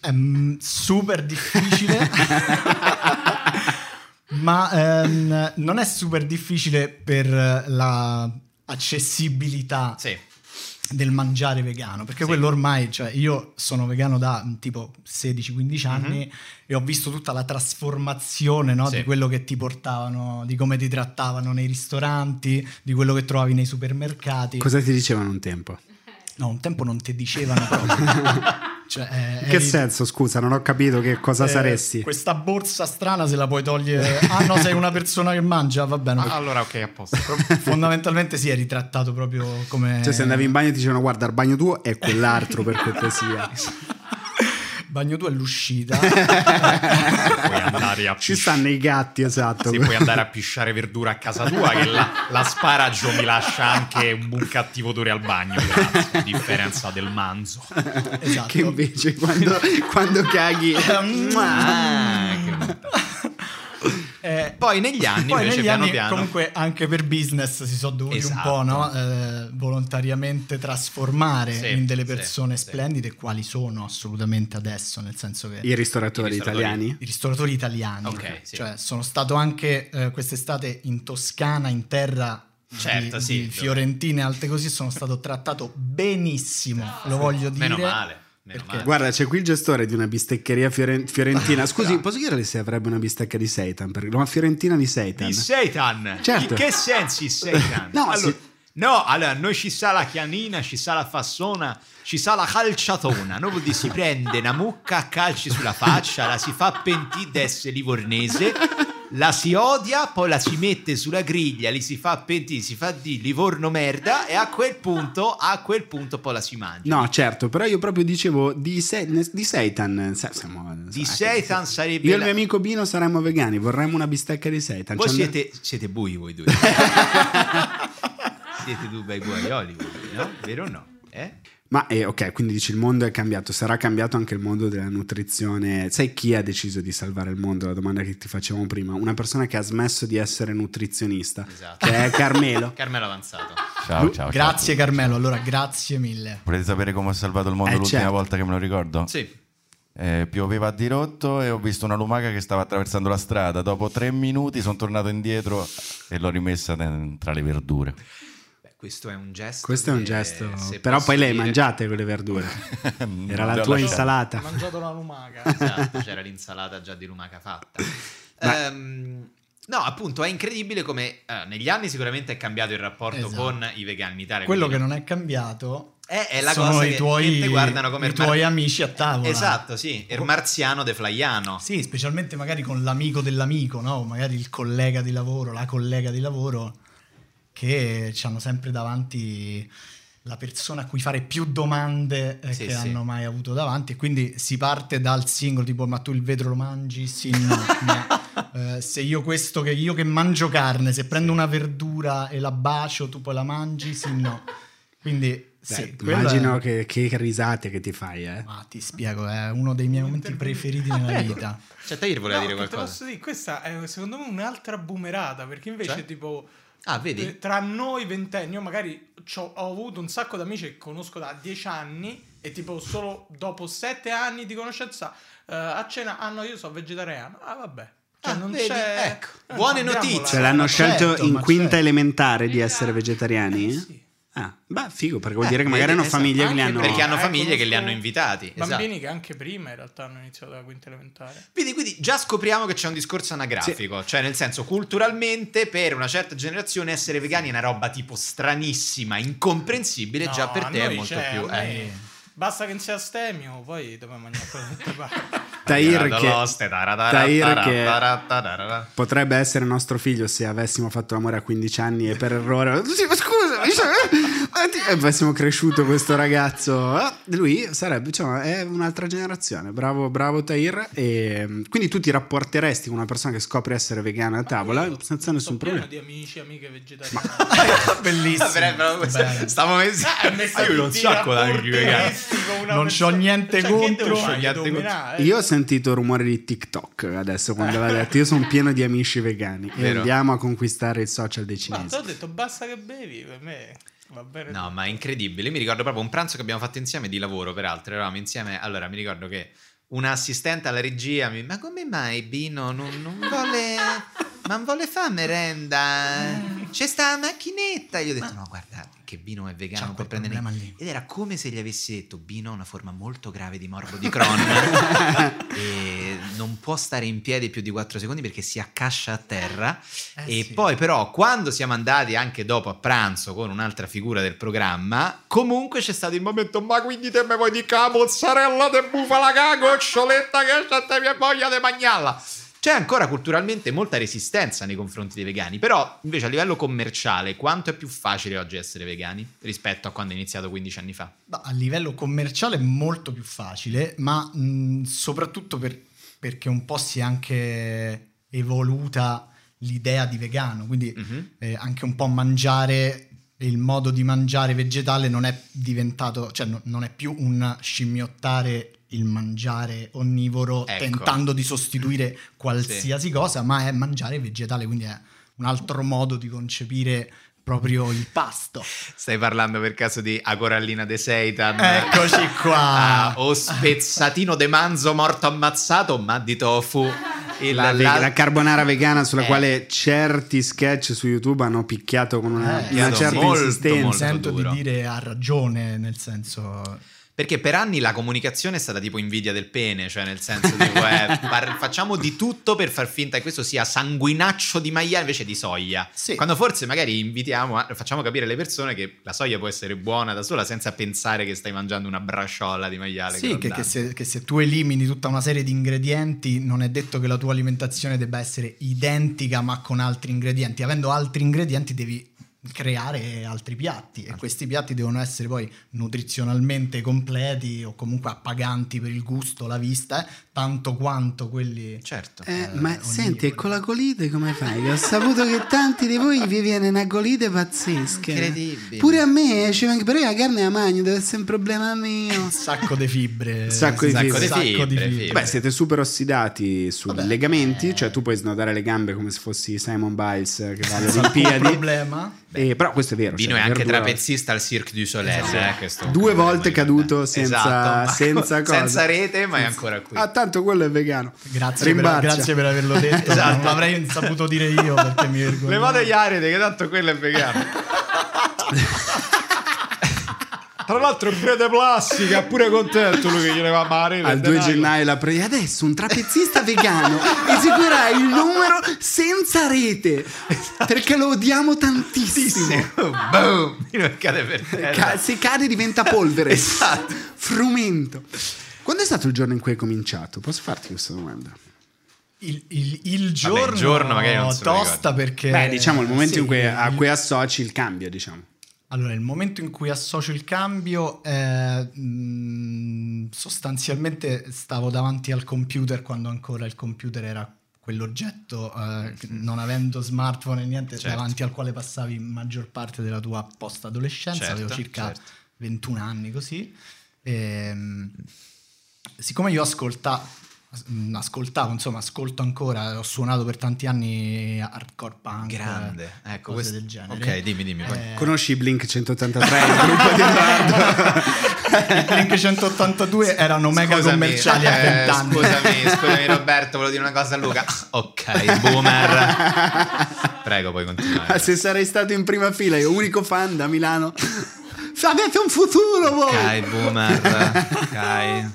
È mm, super difficile. ma ehm, non è super difficile per la accessibilità Sì. Del mangiare vegano, perché Sì. quello ormai, cioè io sono vegano da tipo 16-15 anni e ho visto tutta la trasformazione no, Mhm. Sì. di quello che ti portavano, di come ti trattavano nei ristoranti, di quello che trovavi nei supermercati. Cosa ti dicevano un tempo? No, un tempo non ti dicevano proprio. Cioè, eh, In che eri- senso, scusa, non ho capito che cosa eh, saresti. Questa borsa strana se la puoi togliere. Ah no, sei una persona che mangia, va bene. allora ok, a posto. Fondamentalmente sì, eri trattato proprio come... Cioè, se andavi in bagno e ti dicevano guarda, il bagno tuo è quell'altro per cortesia. Bagno tu è l'uscita. puoi andare a Ci stanno i gatti, esatto. Se puoi andare a pisciare verdura a casa tua, che la, la sparaggio mi lascia anche un buon cattivo odore al bagno, grazie, a differenza del manzo. esatto. Che invece quando, quando caghi... Ah, che. Eh, Poi negli anni, Poi invece, negli piano anni, piano, comunque, anche per business si sono dovuti Esatto. un po' no? Eh, volontariamente trasformare Sì, in delle sì, persone sì. splendide, quali sono assolutamente adesso, nel senso che I ristoratori, I ristoratori. italiani? i ristoratori italiani. Ok, sì. Cioè, sono stato anche eh, quest'estate in Toscana, in terra Certo, di, sì, di Fiorentine e altre così. Sono stato trattato benissimo, lo voglio dire. meno male. Guarda, c'è qui il gestore di una bisteccheria fioren- fiorentina. Scusi, posso chiederle se avrebbe una bistecca di seitan? Perché una fiorentina di seitan. Di seitan? Certo. In che sensi seitan? No, allora, sì. no, allora, noi ci sa la chianina, ci sa la fassona, ci sa la calciatona. Noi vuol dire si prende una mucca a calci sulla faccia, la si fa pentire d'essere livornese, la si odia, poi la si mette sulla griglia, li si fa pentire, si fa di livorno merda e a quel punto, a quel punto poi la si mangia. No, certo, però io proprio dicevo di, se- di seitan. Siamo- Di sa- seitan sarebbe... Io e il la- mio amico Bino saremmo vegani, vorremmo una bistecca di seitan. Voi Ci and- siete, siete bui voi due. siete due bei guaioli, no? Vero o no? Eh? Ma eh, ok, quindi dici il mondo è cambiato, sarà cambiato anche il mondo della nutrizione. Sai chi ha deciso di salvare il mondo? La domanda che ti facevamo prima. Una persona che ha smesso di essere nutrizionista, Esatto. che è Carmelo. Carmelo Avanzato. Ciao, ciao. ciao. Grazie Carmelo, allora grazie mille. Volete sapere come ho salvato il mondo Eh, l'ultima certo. volta che me lo ricordo? Sì. Eh, pioveva a dirotto e ho visto una lumaca che stava attraversando la strada. Dopo tre minuti sono tornato indietro e l'ho rimessa tra le verdure. Questo è un gesto. Questo è un gesto, però poi le hai dire- mangiate quelle verdure. Era la tua insalata. Ho mangiato la lumaca. Esatto, c'era l'insalata già di lumaca fatta. Ma- Ehm, no, appunto, è incredibile come eh, negli anni sicuramente è cambiato il rapporto Esatto. con i vegani in Italia. Quello che non è cambiato è, è la sono cosa i che tuoi, che guardano come i mar- tuoi amici a tavola. Esatto, sì, il marziano de Flaiano. Sì, specialmente magari con l'amico dell'amico, no? Magari il collega di lavoro, la collega di lavoro, che hanno sempre davanti la persona a cui fare più domande eh, Sì, che sì. hanno mai avuto davanti. E quindi si parte dal singolo, tipo, ma tu il vetro lo mangi? Sì, no. no. Eh, se io questo, che io che mangio carne, se prendo una verdura e la bacio, tu poi la mangi? Sì, no. Quindi, sì, Beh, immagino è- che, che risate che ti fai, eh. Ma ti spiego, è uno dei miei momenti preferiti nella vita. Cioè, Tahir voleva No, dire che te qualcosa. posso dire, questa è secondo me un'altra boomerata, perché invece Cioè? tipo... Ah, vedi? eh, Tra noi ventenni, io magari c'ho- ho avuto un sacco di amici che conosco da dieci anni e tipo solo dopo sette anni di conoscenza eh, a cena, ah no, io sono vegetariano. Ah vabbè. Cioè, Ah, non vedi? c'è... Ecco, buone notizie. Ce l'hanno certo, scelto in ma quinta certo. elementare di essere vegetariani? Eh, sì. Ah, beh, figo, perché vuol Eh, dire che magari hanno esatto. famiglie che li hanno... Perché hanno Eh, famiglie che li hanno invitati. Bambini esatto. che anche prima in realtà hanno iniziato la quinta elementare. Quindi, quindi già scopriamo che c'è un discorso anagrafico, cioè nel senso culturalmente per una certa generazione essere vegani è una roba tipo stranissima, incomprensibile, già No, per a te è molto c'è, più... eh. Basta che non sia astemio, poi dobbiamo mangiare quello che ti pare. Tahir che, Tahir che potrebbe essere nostro figlio se avessimo fatto l'amore a 15 anni e per errore... Sì, ma scusa, eh, avessimo cresciuto questo ragazzo... eh. lui sarebbe, diciamo, è un'altra generazione. Bravo, bravo Tahir. E, mm, quindi tu ti rapporteresti con una persona che scopre essere vegana a tavola Io senza sto nessun problema. di amici, amiche vegetariane. Bellissimo. Bello. Stavo messo. Eh, Io un sacco da amici vegani. Non c'ho niente contro. Niente contro. Io ho sentito rumore di TikTok adesso quando l'ha detto. Io sono pieno di amici vegani e Vero. andiamo a conquistare il social dei Ma ti cinesi. ho detto basta che bevi, per me va bene. No, ma è incredibile. Io mi ricordo proprio un pranzo che abbiamo fatto insieme di lavoro, peraltro. Eravamo insieme. Allora, mi ricordo che un assistente alla regia mi ma come mai Bino non, non vuole ma non vuole fare merenda c'è sta macchinetta io ho detto no guarda che Bino è vegano può quel prendere lì. ed era come se gli avessi detto Bino ha una forma molto grave di morbo di Crohn e non può stare in piedi più di 4 secondi perché si accascia a terra Eh e sì. poi però quando siamo andati anche dopo a pranzo con un'altra figura del programma, comunque c'è stato il momento, ma quindi te me vuoi di mozzarella de bufala che goccioletta che c'è te mia voglia di magnalla. C'è ancora culturalmente molta resistenza nei confronti dei vegani, però invece a livello commerciale quanto è più facile oggi essere vegani rispetto a quando è iniziato 15 anni fa? A livello commerciale è molto più facile, ma mh, soprattutto per- perché un po' si è anche evoluta l'idea di vegano, quindi Mhm. eh, anche un po' mangiare il modo di mangiare vegetale non è diventato, cioè no- non è più un scimmiottare il mangiare onnivoro Ecco. tentando di sostituire qualsiasi cosa, ma è mangiare vegetale, quindi è un altro modo di concepire proprio il pasto. Stai parlando per caso di Acorallina de Seitan? Eccoci qua. Ah, o spezzatino de manzo morto ammazzato, ma di tofu. Il- La, la- la carbonara vegana sulla Eh. quale certi sketch su YouTube hanno picchiato con una, Eh, una certa molto, insistenza. molto. Sento duro. di dire ha ragione, nel senso... Perché per anni la comunicazione è stata tipo invidia del pene, cioè nel senso tipo, eh, par- facciamo di tutto per far finta che questo sia sanguinaccio di maiale invece di soia. Sì. Quando forse magari invitiamo, a- facciamo capire alle persone che la soia può essere buona da sola senza pensare che stai mangiando una braciola di maiale. Sì, che, che se, che se tu elimini tutta una serie di ingredienti non è detto che la tua alimentazione debba essere identica ma con altri ingredienti. Avendo altri ingredienti devi creare altri piatti e questi piatti devono essere poi nutrizionalmente completi o comunque appaganti per il gusto, la vista, eh, tanto quanto quelli... Certo. Eh, Eh, ma senti, e con la colite come fai? Ho saputo che tanti di voi vi viene una colite pazzesca. Incredibile. Pure a me, ci manca- però io la carne la mangio, deve essere un problema mio. Sacco di fibre. Sacco di fibre. di Sacco fibre, di fibre. Beh, siete super ossidati sui Vabbè, legamenti, eh. cioè tu puoi snodare le gambe come se fossi Simon Biles eh, che va alle Olimpiadi. problema. Eh, però questo è vero. Bino cioè, è anche trapezzista al Cirque du Soleil. Esatto. eh, Due volte Esatto, caduto senza- ma- senza cosa. senza rete, ma è ancora qui. Ah, tanto quello è vegano. Grazie per, grazie per averlo detto. Esatto. Non l'avrei saputo dire io perché mi vergogno. Levate gli aride, che tanto quello è vegano. Tra l'altro è pure de plastica, è pure contento lui che gliene va a mare. Al 2 gennaio la pre- adesso un trapezzista vegano eseguirà il numero senza rete perché lo odiamo tantissimo. Boom! Cade per terra. Ca- se cade diventa polvere. Esatto. Frumento. Quando è stato il giorno in cui hai cominciato? Posso farti questa domanda? Il, il- il giorno, giorno magari non tosta perché... Beh, diciamo il momento sì, in cui, a il- cui associ il cambio, diciamo. Allora, il momento in cui associo il cambio è mh, sostanzialmente stavo davanti al computer quando ancora il computer era quell'oggetto, eh, non avendo smartphone e niente, Certo. davanti al quale passavi maggior parte della tua post-adolescenza, Certo, avevo circa certo. 21 anni così. Ehm, siccome io ascolta- mh, ascoltavo, insomma, ascolto ancora, ho suonato per tanti anni hardcore punk. Grande. eh, Ecco, cose questo- del genere. Ok, dimmi, dimmi. poi. Eh, Conosci Blink 183, il gruppo di Edoardo? I Blink 182 erano mega Scusami, commerciali a eh, 20 anni. Scusami, scusami Roberto, volevo dire una cosa a Luca. Ok, boomer. Prego, puoi continuare. Se sarei stato in prima fila, io unico fan da Milano. Avete un futuro voi! Ok, boomer. Ok.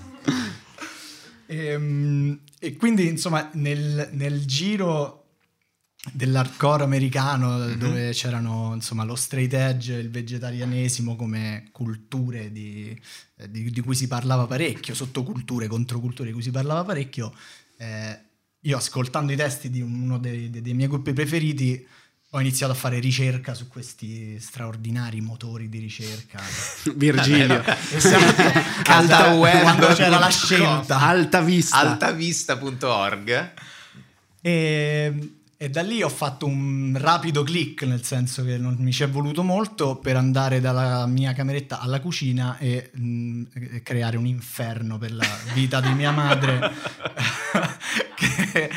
Ehm, E, quindi, insomma, nel, nel giro dell'hardcore americano, Mhm. dove c'erano insomma lo straight edge e il vegetarianesimo come culture di, eh, di- di cui si parlava parecchio, sottoculture, controculture di cui si parlava parecchio, eh, io ascoltando i testi di uno dei, dei- dei miei gruppi preferiti ho iniziato a fare ricerca su questi straordinari motori di ricerca. Virgilio. Alta web. quando c'era la scelta. Alta vista. altavista.org E, e da lì ho fatto un rapido click, nel senso che non mi ci è voluto molto per andare dalla mia cameretta alla cucina e, mh, e creare un inferno per la vita di mia madre che,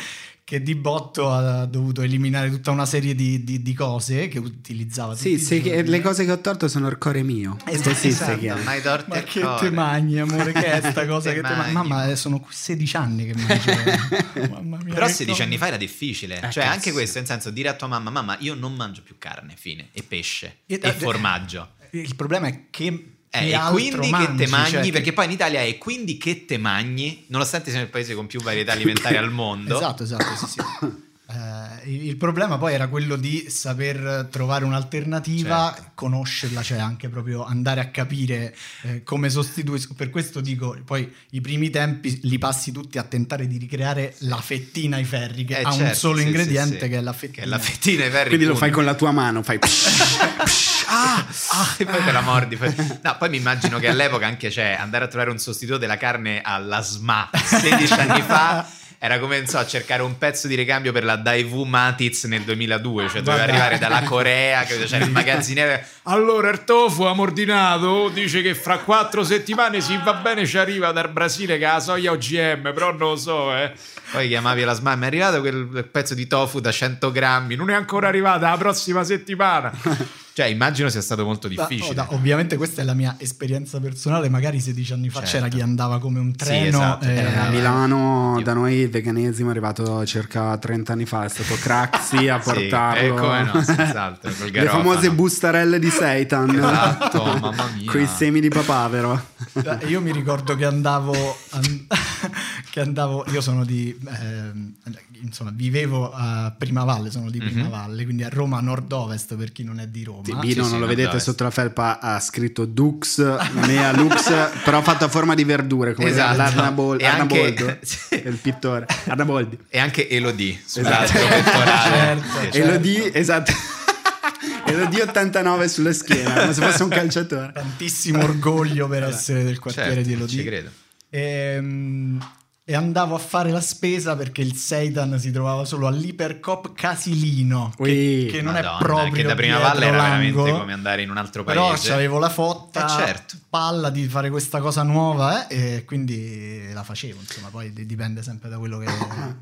che di botto ha dovuto eliminare tutta una serie di, di- di cose che utilizzava Sì, giorni. le cose che ho torto sono il core mio. Esatto, si esatto. chiama. mai torti Ma che cuore. te magni, amore, che è sta cosa Te che te mangi? magni. Mamma, eh, sono 16 anni che mangio. Mamma mia, Però che 16 cosa. anni fa era difficile. Eh, cioè, cazzo. anche questo, nel senso, dire a tua mamma, mamma, io non mangio più carne, fine, e pesce, E- e, formaggio. Il problema è che. Eh, che e quindi che te mangi? cioè, perché poi in Italia è quindi che te mangi, nonostante sia il paese con più varietà alimentari al mondo. Esatto, esatto, sì, sì. Eh, il problema poi era quello di saper trovare un'alternativa, Certo. conoscerla, cioè anche proprio andare a capire eh, come sostituisco. Per questo dico, poi i primi tempi li passi tutti a tentare di ricreare la fettina ai ferri, che Eh, ha un certo, solo sì, ingrediente sì, sì. che è la Che fettina. è la fettina ai ferri. Quindi lo punto. fai con la tua mano, fai... ah, ah, e poi te la mordi. Poi- No, poi mi immagino che all'epoca anche cioè, andare a trovare un sostituto della carne alla SMA 16 anni fa era come so, cercare un pezzo di ricambio per la Daewoo Matiz nel 2002, cioè doveva arrivare dalla Corea, c'era il magazziniere. Allora il tofu amordinato dice che fra quattro settimane si va bene ci arriva dal Brasile che ha la soia OGM, però non lo so, eh. Poi chiamavi la SMA, mi è arrivato quel pezzo di tofu da 100 grammi, non è ancora arrivata la prossima settimana. Cioè, immagino sia stato molto Da- difficile. oh, da- ovviamente questa è la mia esperienza personale, magari 16 anni fa Certo. c'era chi andava come un Sì, treno. esatto. eh, Eh, a Eh, Milano io- da noi il veganesimo è arrivato circa 30 anni fa, è stato Craxi a Sì, portarlo. eh, come no, senz'altro, Le famose bustarelle di seitan. Esatto, mamma mia. Con i semi di papavero. Eh, Io mi ricordo che andavo, an- che andavo io sono di, ehm, insomma, vivevo a Primavalle, sono di Mhm. Primavalle, quindi a Roma nord-ovest per chi non è di Roma. Sì, sì, Bino sì, non lo no, vedete sotto la felpa, ha scritto Dux, Mea Lux, però fatto a forma di verdure, come Esatto. l'Arnabol- E anche- Arnaboldo, sì. il pittore. Arnaboldi. E anche Elodie Esatto. sull'altro pettorale. Certo. Sì, E certo. lo di, esatto. e lo di 89 sulla schiena, come se fosse un calciatore. Tantissimo orgoglio per essere del quartiere Certo, di Elodie. Ci credo. Ehm, E, andavo a fare la spesa perché il Seitan si trovava solo all'Ipercop Casilino, che, Ui. che non Madonna, è proprio che da prima valle era veramente come andare in un altro Però paese. avevo la fotta Eh, certo. palla di fare questa cosa nuova eh, e quindi la facevo. Insomma, poi di- dipende sempre da quello che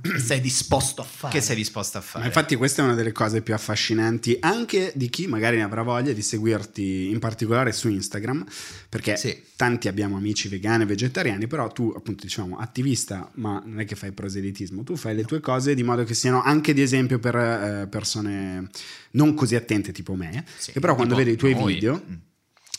che sei disposto a fare. Che sei disposto a fare? infatti questa è una delle cose più affascinanti anche di chi magari ne avrà voglia di seguirti in particolare su Instagram, perché Sì. tanti abbiamo amici vegani e vegetariani, però tu appunto diciamo attivista, ma non è che fai proselitismo, tu fai le tue cose di modo che siano anche di esempio per eh, persone non così attente tipo me, Sì, che però quando vede i tuoi noi. video Mm.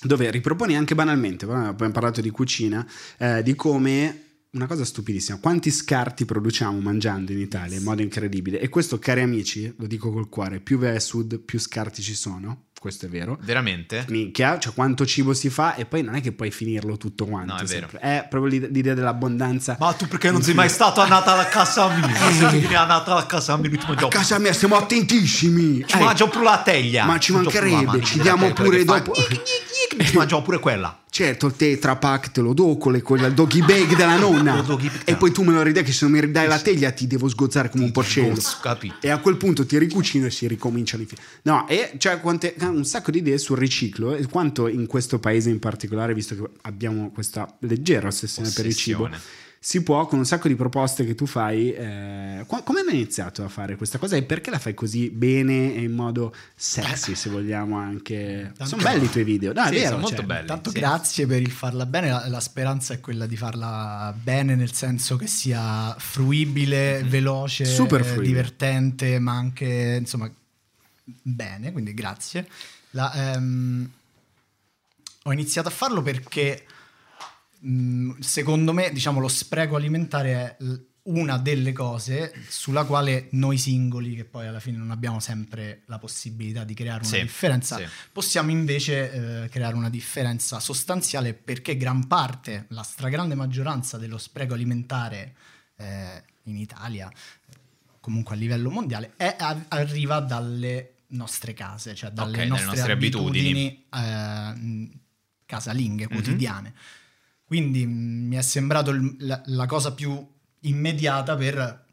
dove riproponi anche banalmente, abbiamo parlato di cucina, eh, di come una cosa stupidissima, quanti scarti produciamo mangiando in Italia in modo incredibile e questo cari amici, lo dico col cuore, più vai a sud più scarti ci sono, questo è vero. Veramente? Minchia, cioè quanto cibo si fa e poi non è che puoi finirlo tutto quanto. No, è vero. sempre. È proprio l'ide- l'idea dell'abbondanza. Ma tu perché non sei mai stato a Natale a casa mia? A Natale a casa mia, ti mangio, A casa mia siamo attentissimi. ci Eh, mangio pure la teglia. ma ci mancherebbe, ci diamo pure dopo. Gnic, Ci mangiamo pure quella. Certo, il tetra pack te lo do con le- con il doggy bag della nonna. E poi tu me lo ridai che se non mi ridai la teglia ti devo sgozzare come un porcello. Capito? E a quel punto ti ricucino e si ricomincia l'infinito. No, e cioè quante, un sacco di idee sul riciclo e quanto in questo paese in particolare, visto che abbiamo questa leggera ossessione per il cibo, Ossessione. Si può con un sacco di proposte che tu fai. eh, come hanno iniziato a fare questa cosa e perché la fai così bene e in modo sexy, se vogliamo anche. Tanto- Sono belli i tuoi video, no, è Sì, vero. sono molto cioè, belli. Tanto sì. grazie per il farla bene, la, la speranza è quella di farla bene nel senso che sia fruibile, veloce, Super eh, fruibile. divertente, ma anche insomma bene, quindi grazie. La, ehm, ho iniziato a farlo perché mh, secondo me diciamo lo spreco alimentare è l- una delle cose sulla quale noi singoli, che poi alla fine non abbiamo sempre la possibilità di creare una Sì, differenza, sì. possiamo invece eh, creare una differenza sostanziale perché gran parte, la stragrande maggioranza dello spreco alimentare eh, in Italia, comunque a livello mondiale, è- arriva dalle nostre case, cioè dalle dalle nostre, nostre abitudini. abitudini, eh, casalinghe, Mhm. quotidiane. Quindi mh, mi è sembrato il- la, la cosa più immediata per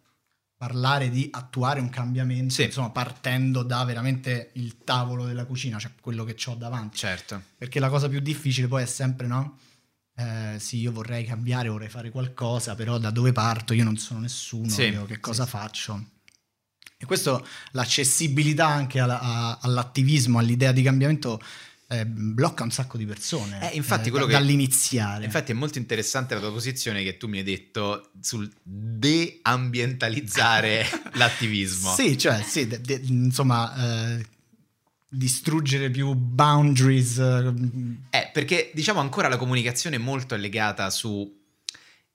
parlare di attuare un cambiamento, Sì. insomma, partendo da veramente il tavolo della cucina, cioè quello che ho davanti. Certo. Perché la cosa più difficile poi è sempre, no? Eh, sì, io vorrei cambiare, vorrei fare qualcosa, però da dove parto? Io non sono nessuno, Sì, io che cosa sì, sì. faccio? E questo, l'accessibilità anche alla- a- all'attivismo, all'idea di cambiamento, eh, blocca un sacco di persone Eh, infatti eh, quello da- che- dall'iniziare. Infatti è molto interessante la tua posizione che tu mi hai detto sul deambientalizzare l'attivismo. Sì, cioè, sì, de- de- insomma, eh, distruggere più boundaries. eh, Eh, perché diciamo ancora la comunicazione molto è legata su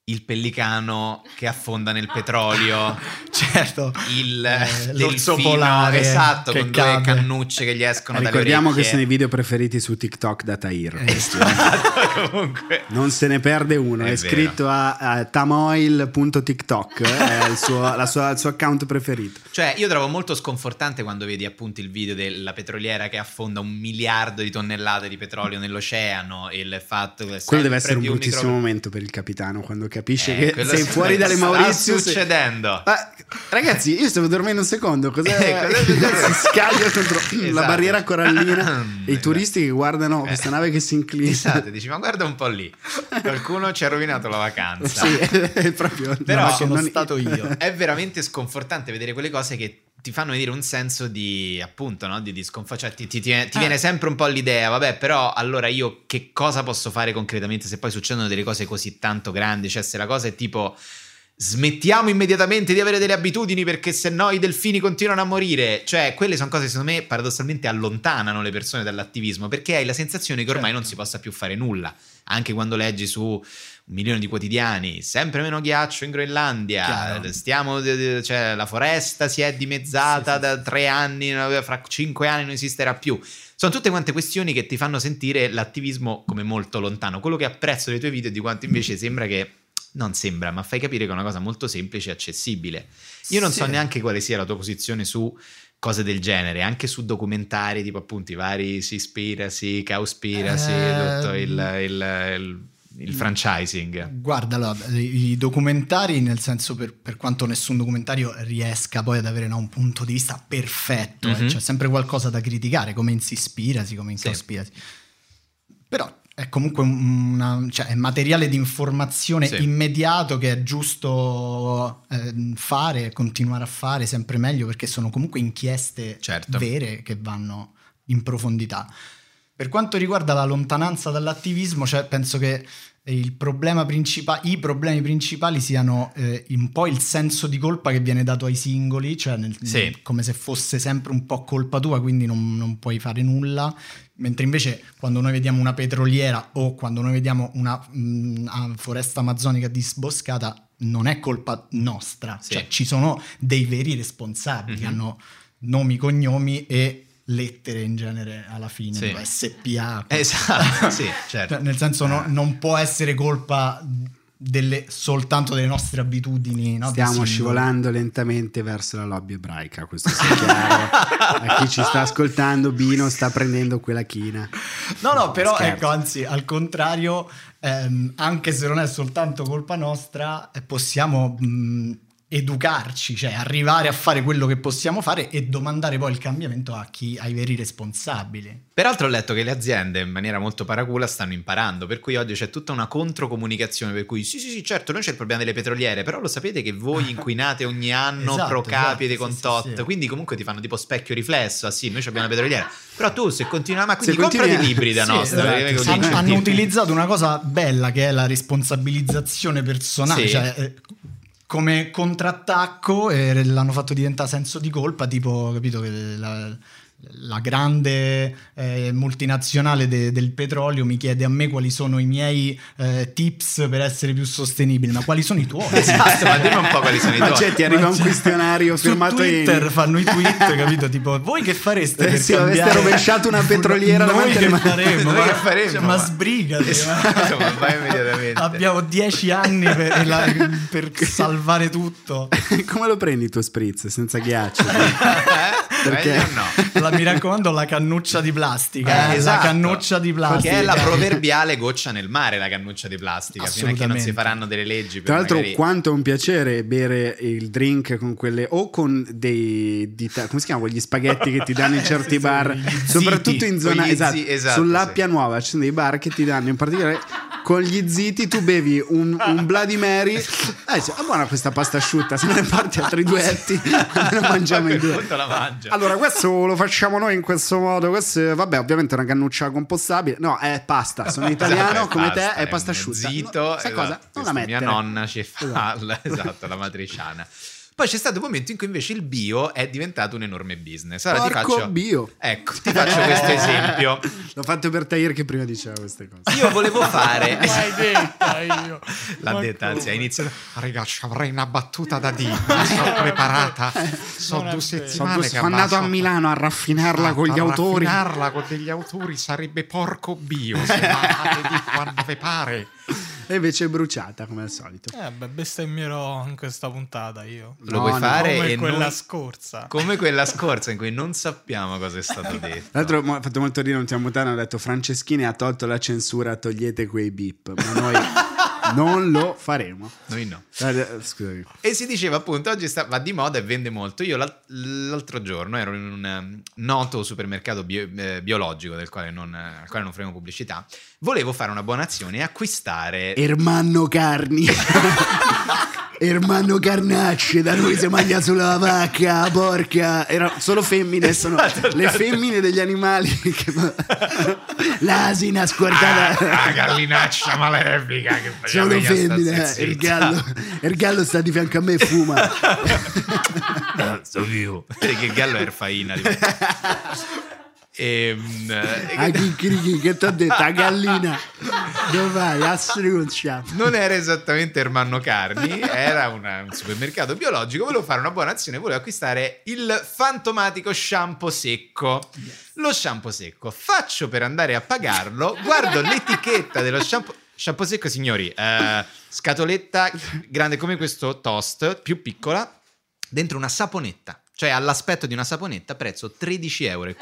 il pellicano che affonda nel petrolio, certo. il Eh, l'orso polare esatto, con due cade. cannucce che gli escono dalle Ricordiamo che sono i video preferiti su TikTok da Tahir. Eh, eh. Esatto, comunque. Non se ne perde uno, È è, scritto a, a tamoil.tiktok, eh, è il suo, la sua- il suo account preferito. Cioè, io trovo molto sconfortante quando vedi appunto il video della petroliera che affonda un miliardo di tonnellate di petrolio nell'oceano e il fatto che Quello deve essere un bruttissimo micro- momento per il capitano quando capisce Eh, che sei sta- fuori dalle sta Maurizio. sei- succedendo. Ma, ragazzi, io stavo dormendo un secondo. Cos'è? Eh, cos'è si scaglia contro la Esatto. barriera corallina e i turisti che guardano eh. questa nave che si inclina. Esatto, dici, ma guarda un po' lì. Qualcuno ci ha rovinato la vacanza. Sì, è proprio. Però no, sono non- stato io. È veramente sconfortante vedere quelle cose che ti fanno venire un senso di appunto no? di, di cioè ti, ti- ti- ti Ah. viene sempre un po' l'idea vabbè però allora io che cosa posso fare concretamente se poi succedono delle cose così tanto grandi cioè se la cosa è tipo smettiamo immediatamente di avere delle abitudini perché se no i delfini continuano a morire cioè quelle sono cose che secondo me paradossalmente allontanano le persone dall'attivismo perché hai la sensazione che ormai Certo. non si possa più fare nulla anche quando leggi su un milione di quotidiani, sempre meno ghiaccio in Groenlandia, stiamo, cioè, la foresta si è dimezzata Sì, da sì. tre anni, fra cinque anni non esisterà più. Sono tutte quante questioni che ti fanno sentire l'attivismo come molto lontano. Quello che apprezzo dei tuoi video è di quanto invece sembra che, non sembra, ma fai capire che è una cosa molto semplice e accessibile. Io non so Sì. neanche quale sia la tua posizione su cose del genere, anche su documentari tipo appunto i vari Seaspiracy, Cowspiracy, Eh, tutto il, il- il- il franchising. Guarda, allora, i documentari, nel senso per, per quanto nessun documentario riesca poi ad avere no, un punto di vista perfetto, eh, Mhm. c'è sempre qualcosa da criticare, come in Sispirasi, come in Sì. Però è comunque una- cioè, è materiale di informazione Sì. immediato che è giusto eh, fare continuare a fare sempre meglio perché sono comunque inchieste Certo. vere che vanno in profondità. Per quanto riguarda la lontananza dall'attivismo, cioè, penso che problema principa- i problemi principali siano eh, un po' il senso di colpa che viene dato ai singoli, cioè nel- Sì. come se fosse sempre un po' colpa tua, quindi non, non puoi fare nulla. Mentre invece quando noi vediamo una petroliera o quando noi vediamo una mh, ah, foresta amazzonica disboscata, non è colpa nostra, Sì. cioè ci sono dei veri responsabili Mhm. hanno nomi, cognomi e lettere in genere alla fine, Sì. SPA. Esatto, sì, certo. Cioè, nel senso no- non può essere colpa delle- soltanto delle nostre abitudini. no, Stiamo scivolando lentamente verso la lobby ebraica, questo sia chiaro. A chi ci sta ascoltando, Bino sta prendendo quella china. No, no, però Scherzo. ecco, anzi, al contrario, ehm, anche se non è soltanto colpa nostra, eh, possiamo mh, educarci, cioè arrivare a fare quello che possiamo fare e domandare poi il cambiamento a chi, ai veri responsabili. Peraltro ho letto che le aziende in maniera molto paracula stanno imparando, per cui oggi c'è tutta una controcomunicazione, per cui sì sì sì certo noi c'è il problema delle petroliere, però lo sapete che voi inquinate ogni anno Esatto, pro capite esatto, con sì, tot, sì, sì. quindi comunque ti fanno tipo specchio riflesso, ah sì noi abbiamo la petroliera, però tu se continui, ma quindi Se continui comprati a- libri da Sì, nostra, esatto, hanno, hanno utilizzato una cosa bella che è la responsabilizzazione personale, Sì. cioè eh, come contrattacco e l'hanno fatto diventare senso di colpa, tipo, capito, che la, la grande eh, multinazionale de- del petrolio mi chiede a me quali sono i miei eh, tips per essere più sostenibile, ma quali sono i tuoi? Esatto, ma dimmi un po' quali sono i tuoi. c'è, ti arriva Ma un c'è- questionario su firmato Twitter in... fanno i tweet, capito? Tipo, voi che fareste Eh per aveste cambiare? rovesciato una petroliera Noi davanti che faremo? Noi ma, che faremo, cioè, ma- ma sbrigati. Esatto, ma- ma vai immediatamente. Abbiamo dieci anni per, la- per salvare tutto. Come lo prendi il tuo spritz senza ghiaccio? Perché- no. La- mi raccomando la cannuccia di plastica. Eh, esatto. La cannuccia di plastica. Che è la proverbiale goccia nel mare, la cannuccia di plastica. Fino a che non si faranno delle leggi. per Tra l'altro, magari- quanto è un piacere bere il drink con quelle o con dei dita- come si chiamano quegli spaghetti che ti danno in certi bar, ziti. soprattutto in zona Con gli esatto, zi- esatto, sull'Appia sì. Nuova ci sono dei bar che ti danno in particolare con gli ziti tu bevi un, un Bloody Mary eh, dici, ah, buona questa pasta asciutta se ne parti altri duetti almeno mangiamo A i quel due allora, questo lo facciamo noi in questo modo. Questo, è- vabbè, ovviamente è una cannuccia compostabile. No, è pasta. Sono italiano Esatto, come pasta, te, è pasta asciutta. Zito, No, sai esatto, cosa? Non la mettere. Mia nonna ci fa, esatto, la matriciana. Poi c'è stato un momento in cui invece il bio è diventato un enorme business. Allora ti Porco faccio bio. Ecco, ti faccio questo esempio. L'ho fatto per Tahir che prima diceva queste cose. Io volevo fare Mai detta io. L'ha detta, anzi, ha iniziato. Ragazzi, avrei una battuta da dire. Mi sono preparata. Sono due settimane sono andato a Milano a raffinarla Ah, con gli a autori. raffinarla con degli autori sarebbe porco bio. Se la di quando vi pare. E invece è bruciata come al solito. Eh, beh, bestemmierò in questa puntata io. Lo No, vuoi no, fare Come e quella non- scorsa. come quella scorsa in cui non sappiamo cosa è stato detto. Tra l'altro mi ha fatto molto ridere, non ti mutare, hanno detto Franceschini ha tolto la censura, togliete quei beep. Ma noi non lo faremo. Noi no. Eh, Scusami. E si diceva appunto, oggi sta, va di moda e vende molto. Io l'al- l'altro giorno ero in un um, noto supermercato bio- eh, biologico del quale non, eh, al quale non faremo pubblicità. Volevo fare una buona azione e acquistare... Ermanno Carni. Ermanno Carnacce, da noi si mangia solo la vacca, porca. Era solo femmine, sono le femmine degli animali. che- L'asina squartata. Ah, gallinaccia malefica che Sono femmine, eh, il gallo, il gallo sta di fianco a me e fuma. Sto vivo. Perché il gallo è erfaina. Ehm, eh, A chicchirichi, che ti ho detto? A gallina. Dove vai? A struccia. non era esattamente Ermanno Carni, era una- un supermercato biologico. Volevo fare una buona azione, volevo acquistare il fantomatico shampoo secco. Lo shampoo secco, faccio per andare a pagarlo, guardo l'etichetta dello shampoo. Shampoo secco, signori, eh, scatoletta grande come questo toast, più piccola, dentro una saponetta, cioè all'aspetto di una saponetta, prezzo 13,40 euro.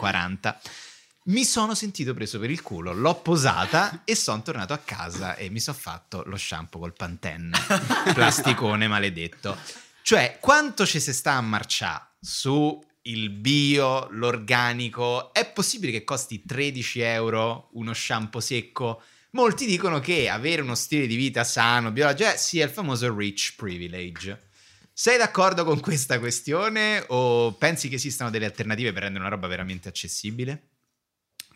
Mi sono sentito preso per il culo, l'ho posata e sono tornato a casa e mi sono fatto lo shampoo col Pantene, plasticone maledetto. Cioè, quanto ci si sta a marciare su il bio, l'organico? È possibile che costi 13 euro uno shampoo secco? Molti dicono che avere uno stile di vita sano, biologico, eh, sia il famoso rich privilege. Sei d'accordo con questa questione o pensi che esistano delle alternative per rendere una roba veramente accessibile?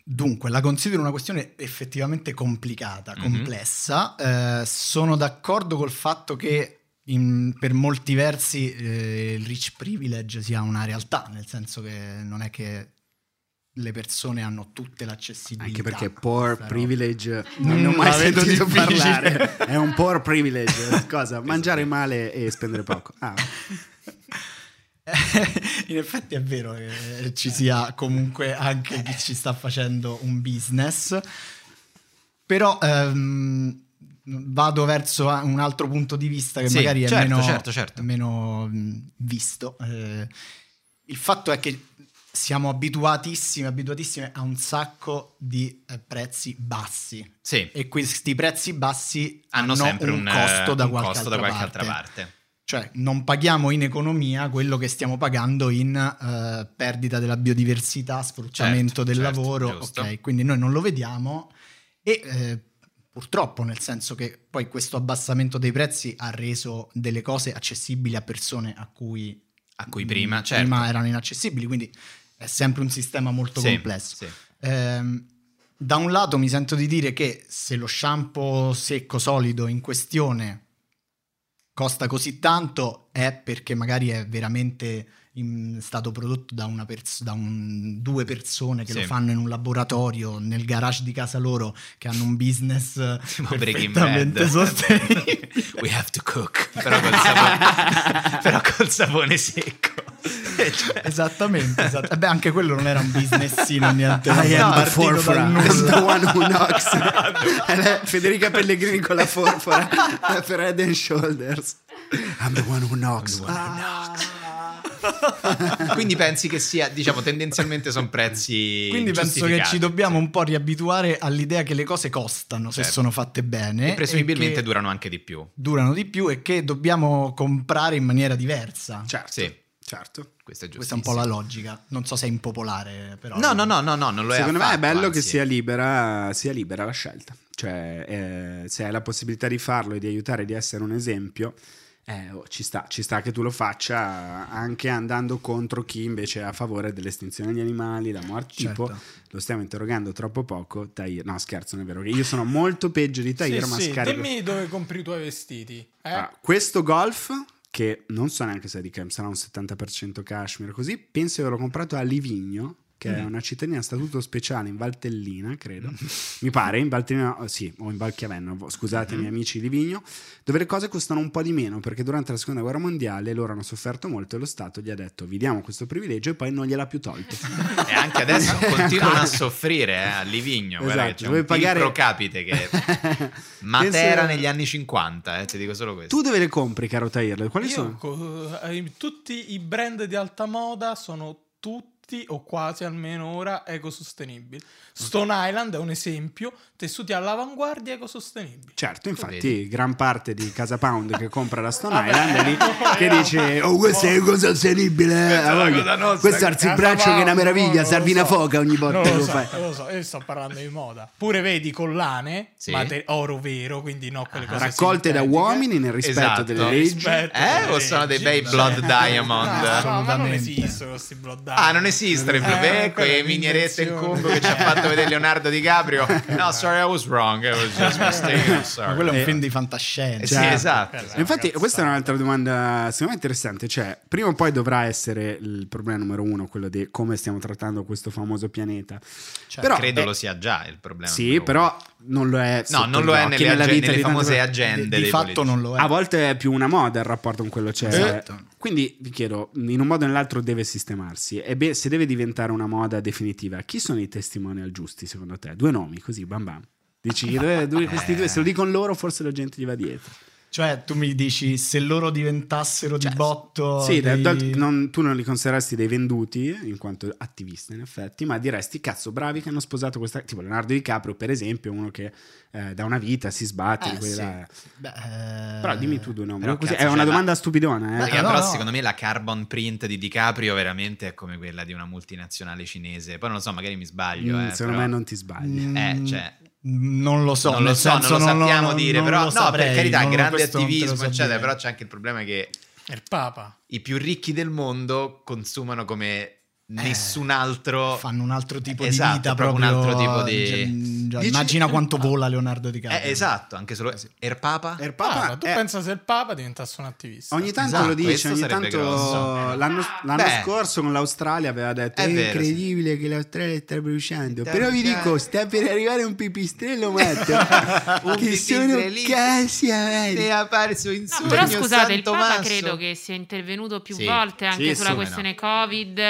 Dunque, la considero una questione effettivamente complicata, Mhm. complessa. Eh, sono d'accordo col fatto che in- per molti versi eh, il rich privilege sia una realtà, nel senso che non è che le persone hanno tutte l'accessibilità. Anche perché poor Però- privilege non ne ho Mm, mai sentito difficile. parlare. È un poor privilege. Cosa? Mangiare male e spendere poco. Ah, In effetti è vero che ci sia comunque anche chi ci sta facendo un business, però ehm, vado verso un altro punto di vista che Sì, magari è certo, meno, certo, certo. meno, mh, visto. Eh, il fatto è che siamo abituatissimi, abituatissimi a un sacco di eh, prezzi bassi Sì, e questi prezzi bassi hanno, hanno, sempre un, un, costo da un qualche, costo altra, da qualche parte. altra parte. Cioè, non paghiamo in economia quello che stiamo pagando in eh, perdita della biodiversità, sfruttamento Certo, del certo, lavoro. Ok, quindi noi non lo vediamo e eh, purtroppo, nel senso che poi questo abbassamento dei prezzi ha reso delle cose accessibili a persone a cui, A cui prima, mh, certo. prima erano inaccessibili. Quindi è sempre un sistema molto Sì, complesso. sì. Ehm, da un lato mi sento di dire che se lo shampoo secco solido in questione costa così tanto è perché magari è veramente in- stato prodotto da, una pers- da un- due persone che Sì. lo fanno in un laboratorio nel garage di casa loro che hanno un business perfettamente sostenibile. We have to cook. Però col sapone, però col sapone secco. Cioè, Esattamente. Eh beh, anche quello non era un businessino niente. I am the forfora. The one who knocks. Federica Pellegrini con la forfora per Head and Shoulders. I'm the one who knocks. Ah. Quindi pensi che sia, diciamo, tendenzialmente sono prezzi Quindi penso che ci dobbiamo un po' riabituare all'idea che le cose costano se Certo. sono fatte bene. E presumibilmente che durano anche di più. durano di più e che dobbiamo comprare in maniera diversa. Certo. Sì, Certo. questo è giusto. Questa è un po' la logica. Non so se è impopolare, però. No, no, no, no, no, non lo è Secondo me è affatto, bello che anzi. sia libera, sia libera la scelta. Cioè, eh, se hai la possibilità di farlo e di aiutare, di essere un esempio, eh, oh, ci, sta, ci sta che tu lo faccia anche andando contro chi invece è a favore dell'estinzione degli animali, la morte. Certo. Tipo, lo stiamo interrogando troppo poco. Tahir, no, scherzo, non è vero. che Io sono molto peggio di Tahir, Sì, ma sì, scarico. dimmi dove compri i tuoi vestiti. Eh? Ah, questo golf, che non so neanche se è di Cam, sarà un 70% cashmere, così penso che l'ho comprato a Livigno, che Mm. è una cittadina a statuto speciale in Valtellina, credo. Mi pare, in Valtellina, oh, sì, o in Valchiavenna, scusate i Mm. miei amici di Livigno, dove le cose costano un po' di meno, perché durante la seconda guerra mondiale loro hanno sofferto molto e lo Stato gli ha detto vi diamo questo privilegio e poi non gliel'ha più tolto. E anche adesso continuano a soffrire eh, a Livigno. Guarda Esatto, che c'è un pagare- pro capite che Matera Penso- negli anni 50, eh, ti dico solo questo. Tu dove le compri, caro Tahir? Quali Io sono? co- eh, tutti i brand di alta moda sono tutti o quasi almeno ora ecosostenibili. Stone Island è un esempio, tessuti all'avanguardia ecosostenibili. Certo, infatti, vedi. gran parte di Casa Pound che compra la Stone. Island è lì che dice: Oh, questa è cosa sostenibile. eh, ah, Questo alzi il Casa braccio che è una meraviglia. lo Servi una so. foca ogni volta che lo lo so, fai. non lo so, io sto parlando di moda. Pure vedi collane, Sì. mate- oro vero, quindi no quelle cose Raccolte da uomini nel rispetto Esatto. delle leggi. Rispetto Eh, delle o sono dei bei Blood Diamond? No, no, ma non esistono questi blood diamond. Ah, non esistono i blu- Eh, eh, è quei mignerette in combo che ci ha fatto vedere Leonardo DiCaprio. No, sorry, I was wrong. It was just mistaken. Sorry. Ma quello è un Eh, film di fantascienza. Sì, Certo. esatto. Quella è E Infatti, questa è un'altra domanda, secondo me interessante. Cioè, prima o poi dovrà essere il problema numero uno, quello di come stiamo trattando questo famoso pianeta. Cioè, però, Credo eh, lo sia già il problema. Sì, però non lo è. No, non lo è nelle, nella agen- vita nelle tante famose agende. di, di fatto politici. non lo è. A volte è più una moda il rapporto con quello c'è. Esatto. Quindi vi chiedo, in un modo o nell'altro deve sistemarsi. E beh, se deve diventare una moda definitiva, chi sono i testimonial giusti secondo te? Due nomi, così, bam bam. Dici, due- questi due, se lo dicono loro, forse la gente gli va dietro. Cioè, tu mi dici se loro diventassero di botto. Sì, dei- da- da- non- tu non li considerasti dei venduti in quanto attivisti, in effetti, ma diresti cazzo, bravi che hanno sposato questa. Tipo Leonardo DiCaprio, per esempio, uno che eh, da una vita si sbatte. Eh, sì. là. Beh, eh, Però dimmi tu due nomi. Cazzo, è una cioè, domanda la- stupidona, eh. No, però no. secondo me la carbon print di DiCaprio veramente è come quella di una multinazionale cinese. Poi non lo so, magari mi sbaglio. Mm, eh, secondo però- me non ti sbagli. mm, Eh, cioè- Non lo so, non lo so, non senso lo sappiamo non- dire, non però lo no, saprei, per carità, non- grande non attivismo, so eccetera, dire. però c'è anche il problema che È il Papa. i più ricchi del mondo consumano come nessun altro fanno un altro tipo Esatto, di vita proprio proprio un altro tipo di- Dici- immagina quanto vola Leonardo DiCaprio Eh, esatto, anche solo Er Papa? Er Papa, Papa tu è- pensa se il Papa diventasse un attivista? Ogni tanto Esatto, lo dice, ogni tanto grosso. l'anno, l'anno scorso con l'Australia aveva detto È è, vero, incredibile che l'Australia sta bruciando, Sta però vi bruciando." dico sta per arrivare un pipistrello matto Un che sono casi È apparso in No, sogno però scusate, il Papa Tommaso. credo che sia intervenuto più Sì. volte anche Sì, sulla sì, questione Covid.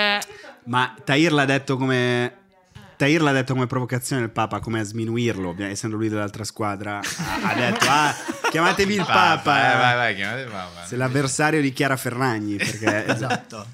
Ma Tahir l'ha detto come Tahir l'ha detto come provocazione il Papa, come a sminuirlo, essendo lui dell'altra squadra. Ha, detto "Ah, chiamatevi il Papa". eh, vai, vai, chiamate il Papa. Se l'avversario di Chiara Ferragni, perché esatto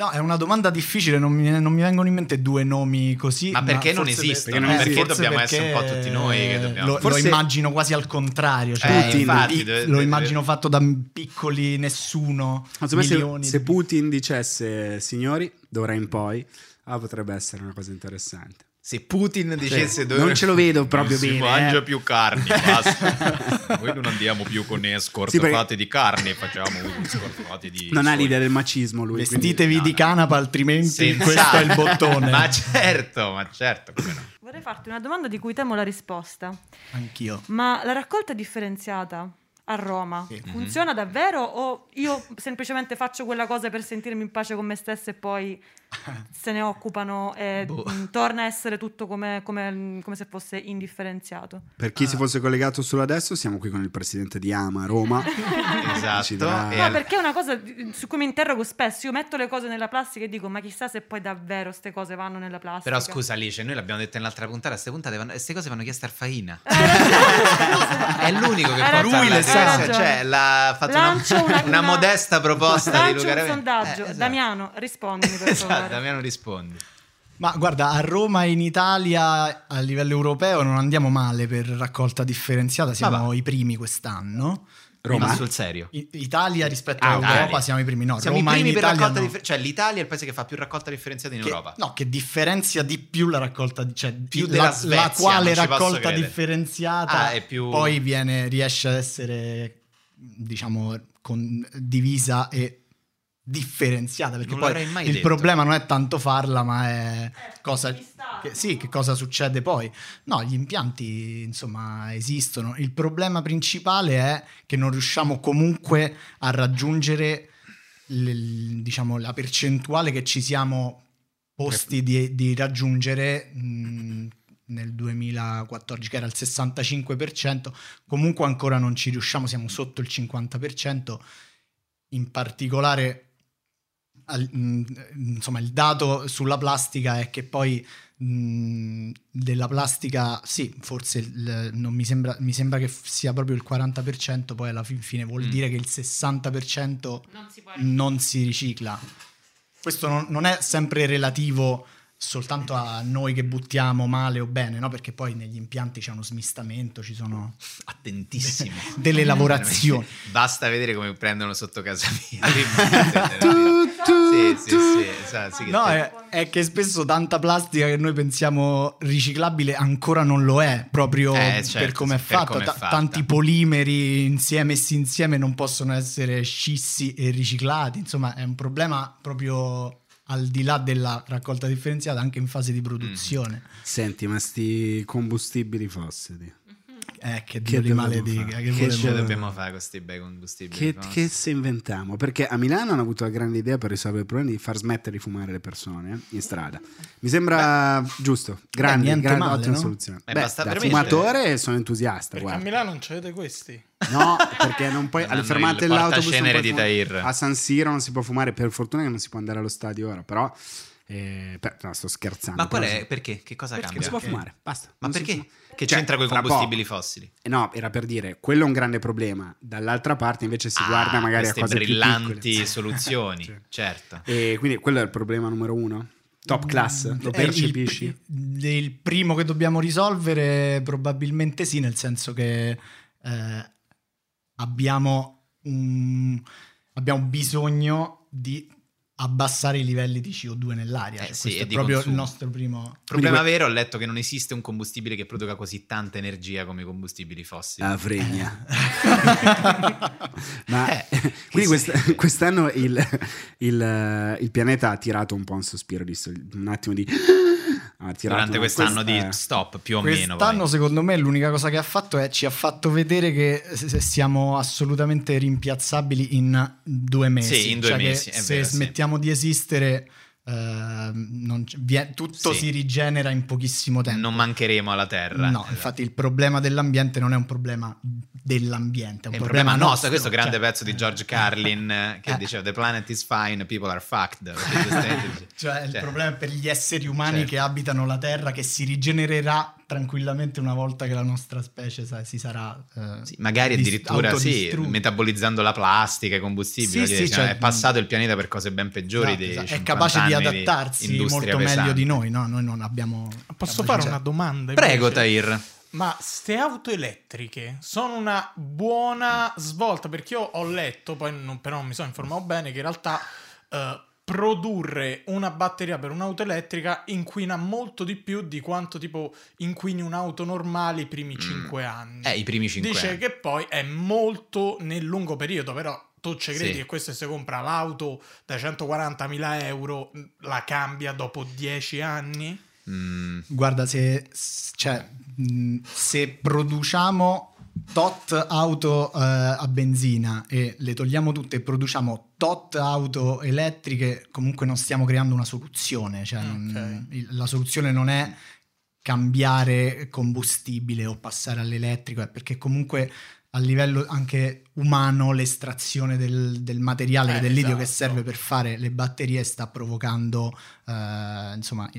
no è una domanda difficile non mi, non mi vengono in mente due nomi così Ma perché non forse esistono? per- Perché eh, Perché forse dobbiamo essere un po' tutti noi che dobbiamo- lo, lo Forse- immagino quasi al contrario cioè, Eh, Putin. infatti, pi- deve- lo deve- immagino fatto da piccoli nessuno se, milioni se di- Putin dicesse signori, d'ora in poi, ah, potrebbe essere una cosa interessante. Se Putin dicesse Cioè, non ce lo vedo proprio non bene, Si mangia eh. più carni, basta. Noi non andiamo più con escort Sì, perché- fatti di carne, facciamo escort fatti di Non ha l'idea del macismo lui. quindi- vestitevi no, di canapa altrimenti Senz'altro. questo è il bottone ma certo, ma certo, come no. Vorrei farti una domanda di cui temo la risposta. anch'io Ma la raccolta differenziata a Roma Sì. funziona davvero o io semplicemente faccio quella cosa per sentirmi in pace con me stessa e poi se ne occupano e Boh. mh, torna a essere tutto come, come- come se fosse indifferenziato. Per chi si fosse collegato solo adesso, siamo qui con il presidente di Ama Roma. Esatto. E No, al- perché è una cosa di- su cui mi interrogo spesso. Io metto le cose nella plastica e dico, ma chissà se poi davvero queste cose vanno nella plastica. Però scusa Alice, noi l'abbiamo detto nell'altra puntata, queste puntate vanno- queste cose vanno chieste al Faina. È l'unico che hai Sì, sì, ragione. Cioè, l'ha fatto una, Lancio una- una una- modesta proposta di Luca un sondaggio. Eh, esatto. Damiano, rispondimi per Esatto, favore. Damiano rispondi. Ma guarda, a Roma e in Italia a livello europeo non andiamo male per raccolta differenziata, siamo Ma va. i primi quest'anno. Roma? Ma sul serio. Italia rispetto Ah, all'Europa ok. siamo i primi. No, Siamo Roma i primi per Italia raccolta no. differenziata. Cioè, l'Italia è il paese che fa più raccolta differenziata in Che- Europa. No, che differenzia di più la raccolta, cioè Più la, della Svezia, la quale raccolta differenziata Ah, è più- poi viene, riesce ad essere, diciamo, con- divisa e differenziata. Perché Non poi il detto. problema non è tanto farla, ma è cosa, che, sì, che cosa succede poi. No, gli impianti, insomma, esistono. Il problema principale è che non riusciamo comunque a raggiungere l- diciamo, la percentuale che ci siamo posti di, di raggiungere mh, nel 2014 che era il 65% comunque ancora non ci riusciamo siamo sotto il 50% in particolare insomma il dato sulla plastica è che poi mh, della plastica sì forse il- non mi sembra mi sembra che sia proprio il 40% poi alla fin fine vuol Mm. dire che il 60% Non si non si ricicla. Questo non, non è sempre relativo soltanto a noi che buttiamo male o bene, no? Perché poi negli impianti c'è uno smistamento, ci sono Attentissimo. delle lavorazioni. Basta vedere come prendono sotto casa mia. sì, sì, sì, esatto, No, è, è che spesso tanta plastica che noi pensiamo riciclabile ancora non lo è, proprio Eh, certo, per come è fatta. fatta. Tanti polimeri insieme messi insieme non possono essere scissi e riciclati. Insomma, è un problema proprio al di là della raccolta differenziata, anche in fase di produzione. Senti, ma sti combustibili fossili. Eh, che, Che Dio maledica. fare? Che Che ce dobbiamo fare con questi bei combustibili? Che, che se inventiamo? Perché a Milano hanno avuto la grande idea per risolvere il problema di far smettere di fumare le persone eh, in strada. Mi sembra giusto, grande, niente grande male, ottima no? soluzione. Eh, Beh, basta da fumatore sono entusiasta, Perché a guarda. Milano non c'avete questi. No, perché non puoi Non alle fermate dell'autobus non. A San Siro non si può fumare, per fortuna che non si può andare allo stadio ora, però eh, per- no, sto scherzando. Ma qual è? Perché? Che cosa Non cambia? si può fumare, basta. Ma Non perché? Che Cioè, c'entra con i combustibili poco. fossili? Eh No, era per dire, quello è un grande problema. Dall'altra parte invece si Ah, guarda magari a cose più brillanti soluzioni, Sì. certo. E quindi quello è il problema numero uno. Top class, lo È il, percepisci? pri- il primo che dobbiamo risolvere probabilmente sì, nel senso che eh, abbiamo, un- abbiamo bisogno di abbassare i livelli di CO2 nell'aria. Eh Cioè, sì, questo è proprio consumo. il nostro primo... Problema que- vero, ho letto che non esiste un combustibile che produca così tanta energia come i combustibili fossili. La fregna. Ma Eh, quindi quest- quest'anno il, il- il pianeta ha tirato un po' un sospiro di sol- un attimo di Durante quest'anno di eh, stop, più o meno. Quest'anno, secondo me, l'unica cosa che ha fatto è ci ha fatto vedere che siamo assolutamente rimpiazzabili in due mesi. Sì, in due Cioè che mesi, è se vero, sì. smettiamo di esistere, ehm, non c- vie- tutto Sì. si rigenera in pochissimo tempo. Non mancheremo alla Terra. No, Esatto. infatti il problema dell'ambiente non è un problema dell'ambiente, è un, È un problema nostro, questo cioè, grande pezzo di George Carlin eh, che Eh. diceva The planet is fine, people are fucked. Dice- Cioè, il cioè, problema è per gli esseri umani Certo. che abitano la Terra, che si rigenererà tranquillamente una volta che la nostra specie sa- si sarà. eh, sì, magari addirittura sì, metabolizzando la plastica, i combustibili. Sì, sì, dire, cioè, è passato il pianeta per cose ben peggiori. Esatto, esatto. È 50 capace di adattarsi industria molto meglio pesante. di noi, no? Noi non abbiamo. Posso fare una domanda? Prego, invece? Tahir. Ma ste auto elettriche sono una buona svolta perché io ho letto, poi non, però non mi sono informato bene, che in realtà eh, produrre una batteria per un'auto elettrica inquina molto di più di quanto tipo inquini un'auto normale i primi 5 anni. Eh, i primi 5 Dice anni. che poi è molto nel lungo periodo, però tu ci credi Sì. che questo se compra l'auto da 140.000 euro la cambia dopo 10 anni? Mm, Guarda, se, cioè, mh, se produciamo tot auto eh, a benzina e le togliamo tutte e produciamo tot auto elettriche, comunque non stiamo creando una soluzione. Cioè non- Ok. il- la soluzione non è cambiare combustibile o passare all'elettrico, è perché comunque a livello anche umano l'estrazione del, del materiale, Eh, del lidio che esatto. serve per fare le batterie sta provocando eh, insomma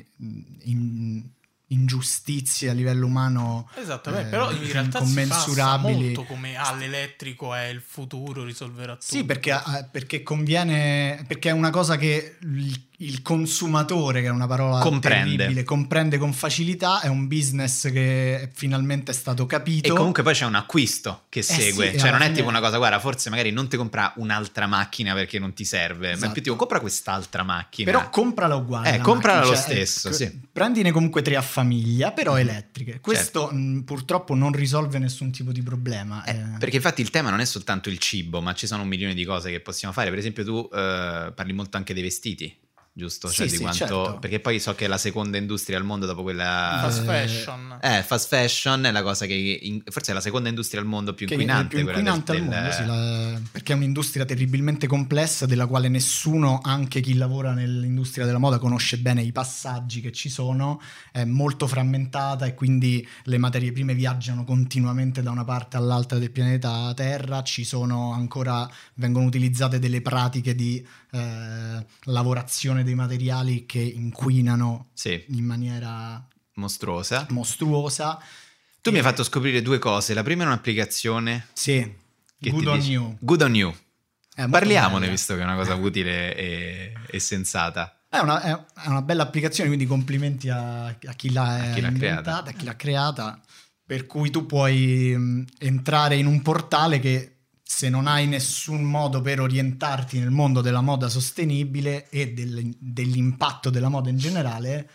in- ingiustizie a livello umano Esattamente, eh, però in realtà passa molto come ah, l'elettrico è il futuro, risolverà tutto. Sì, perché, eh, perché conviene, perché è una cosa che il, il consumatore, che è una parola Comprende. terribile, comprende con facilità, è un business che finalmente è stato E capito. comunque poi c'è un acquisto che segue, sì, e cioè non è fine- tipo una cosa, guarda, forse magari non ti compra un'altra macchina perché non ti serve, ma è Esatto. più tipo compra quest'altra macchina. Però comprala uguale. Eh, la comprala macchina, lo cioè, stesso, ecco, sì. Certo. Prendine comunque tre a famiglia, però elettriche. Questo mh, purtroppo non risolve nessun tipo di problema. Eh, eh. Perché infatti il tema non è soltanto il cibo, ma ci sono un milione di cose che possiamo fare. Per esempio, tu eh, parli molto anche dei vestiti, giusto? Cioè Sì, di sì, quanto. certo. Perché poi so che la seconda industria al mondo dopo quella. Fast Eh, fashion. Eh, fast fashion è la cosa che in- forse è la seconda industria al mondo più è inquinante. più inquinante del- al mondo, del- sì, la- perché è un'industria terribilmente complessa della quale nessuno, anche chi lavora nell'industria della moda, conosce bene i passaggi che ci sono, è molto frammentata e quindi le materie prime viaggiano continuamente da una parte all'altra del pianeta Terra, ci sono ancora, vengono utilizzate delle pratiche di eh, lavorazione dei materiali che inquinano Sì, in maniera mostruosa. mostruosa. Tu mi hai E- fatto scoprire due cose. La prima è un'applicazione Sì, good on dice- you. Good on you. Parliamone, bella. visto che è una cosa utile e, e sensata. È una, è- una bella applicazione, quindi complimenti a, a chi l'ha, A chi l'ha inventata, creata. a chi l'ha creata, per cui tu puoi mh, entrare in un portale che se non hai nessun modo per orientarti nel mondo della moda sostenibile e del- dell'impatto della moda in generale,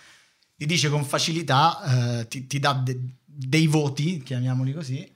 ti dice con facilità, eh, ti, ti dà de- dei voti, chiamiamoli così,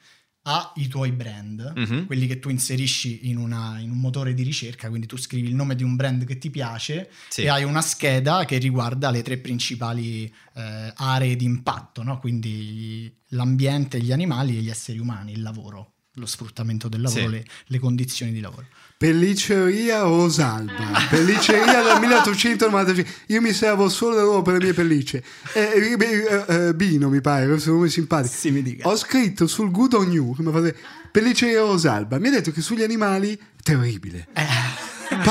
ai tuoi brand, Mhm. quelli che tu inserisci in, una- in un motore di ricerca, quindi tu scrivi il nome di un brand che ti piace Sì. e hai una scheda che riguarda le tre principali eh, aree di impatto, no? quindi l'ambiente, gli animali e gli esseri umani, il lavoro, lo sfruttamento del lavoro, Sì. le, le condizioni di lavoro. Pelliceria Rosalba, pelliceria del 1895. Io mi servo solo da loro per le mie pellicce. Eh, eh, eh, Bino, mi pare, questo nome simpatico. Sì, mi dica. Ho scritto sul Good on You, come fate, pelliceria Rosalba. Mi ha detto che sugli animali, terribile.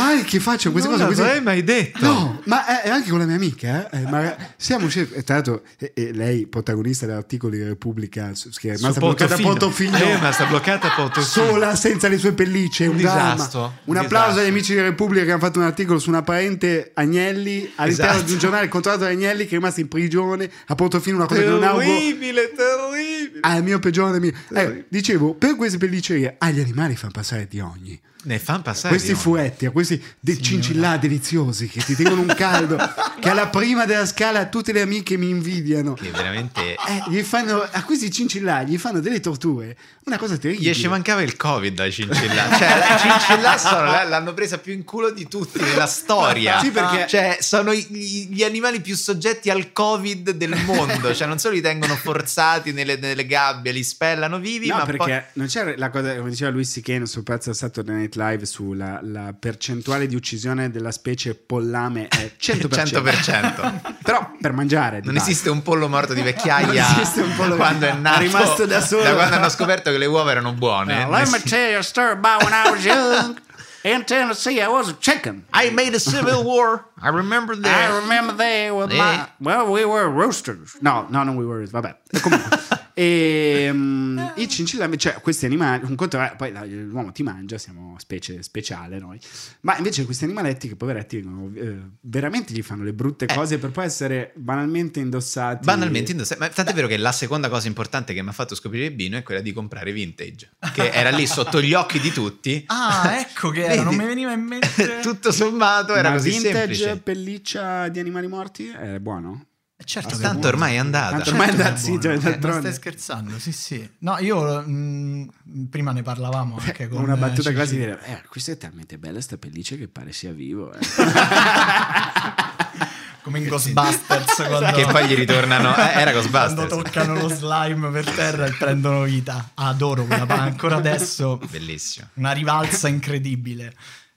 Pare che faccia queste cose così. mai detto. No, ma è anche con la mia amica, eh, ma siamo scesi- e tra l'altro eh, eh, lei protagonista dell'articolo di Repubblica che è rimasta bloccata a Portofino. Portofino Eh, ma sta bloccata a Portofino. sola senza le sue pellicce, un, Un disastro, Un un applauso disastro. agli amici di Repubblica che hanno fatto un articolo su una parente Agnelli all'interno Esatto. di un giornale controllato da Agnelli che è rimasta in prigione a Portofino, una cosa che non auguro Terribile, terribile. al mio peggiore nemico. Eh, dicevo, per queste pelliccerie agli animali fanno passare di ogni. Ne fanno passare Questi fuetti, a questi dei cincillà deliziosi che ti tengono un caldo, che alla prima della scala tutte le amiche mi invidiano. Che veramente... Eh, gli fanno, a questi cincillà gli fanno delle torture, una cosa terribile. Gli ci mancava il covid ai cincillà. Cioè, la cincillà sono- l'hanno presa più in culo di tutti nella storia. Sì, perché- Cioè, sono i- gli, animali più soggetti al covid del mondo. Cioè, non solo li tengono forzati nelle, nelle gabbie, li spellano vivi, No, ma perché poi... non c'era la cosa, come diceva Luis C.K. sul pezzo del Saturday Night Live sulla la percentuale di uccisione della specie pollame è 100%. 100%. Però per mangiare. Non dai. esiste un pollo morto di vecchiaia quando è nato. è rimasto da solo. quando hanno scoperto che le uova erano buone. Now, let me tell you a story about when I was young. In Tennessee, I was a chicken. I made a civil war. I remember I that. remember there with Eh. my well, we were roosters. No, no, non we were. Vabbè, comunque. E, mm, I cincillami, cioè questi animali, un conto è, poi l'uomo ti mangia, siamo specie speciale noi. Ma invece questi animaletti che poveretti vengono, eh, veramente gli fanno le brutte cose per poi essere banalmente indossati. Banalmente indossati. Ma tant'è vero che la seconda cosa importante che mi ha fatto scoprire Bino è quella di comprare vintage. Che era lì sotto gli occhi di tutti. Ah, ecco che era, non mi veniva in mente. Tutto sommato era Ma così vintage semplice. pelliccia di animali morti è buono? Certo Ma tanto ormai è andata. Tanto Certo ormai è che andata, sì, cioè, Eh, ma d'altronde. stai scherzando? Sì, sì. No, io mh, prima ne parlavamo anche con una battuta eh, quasi Ceci. dire, eh, questa è talmente bella sta pelliccia che pare sia vivo. eh." come in Ghostbusters quando, Che poi gli ritornano- eh, era Ghostbusters. quando toccano lo slime per terra e prendono vita. Adoro quella pa- ancora adesso Bellissimo. una rivalsa incredibile.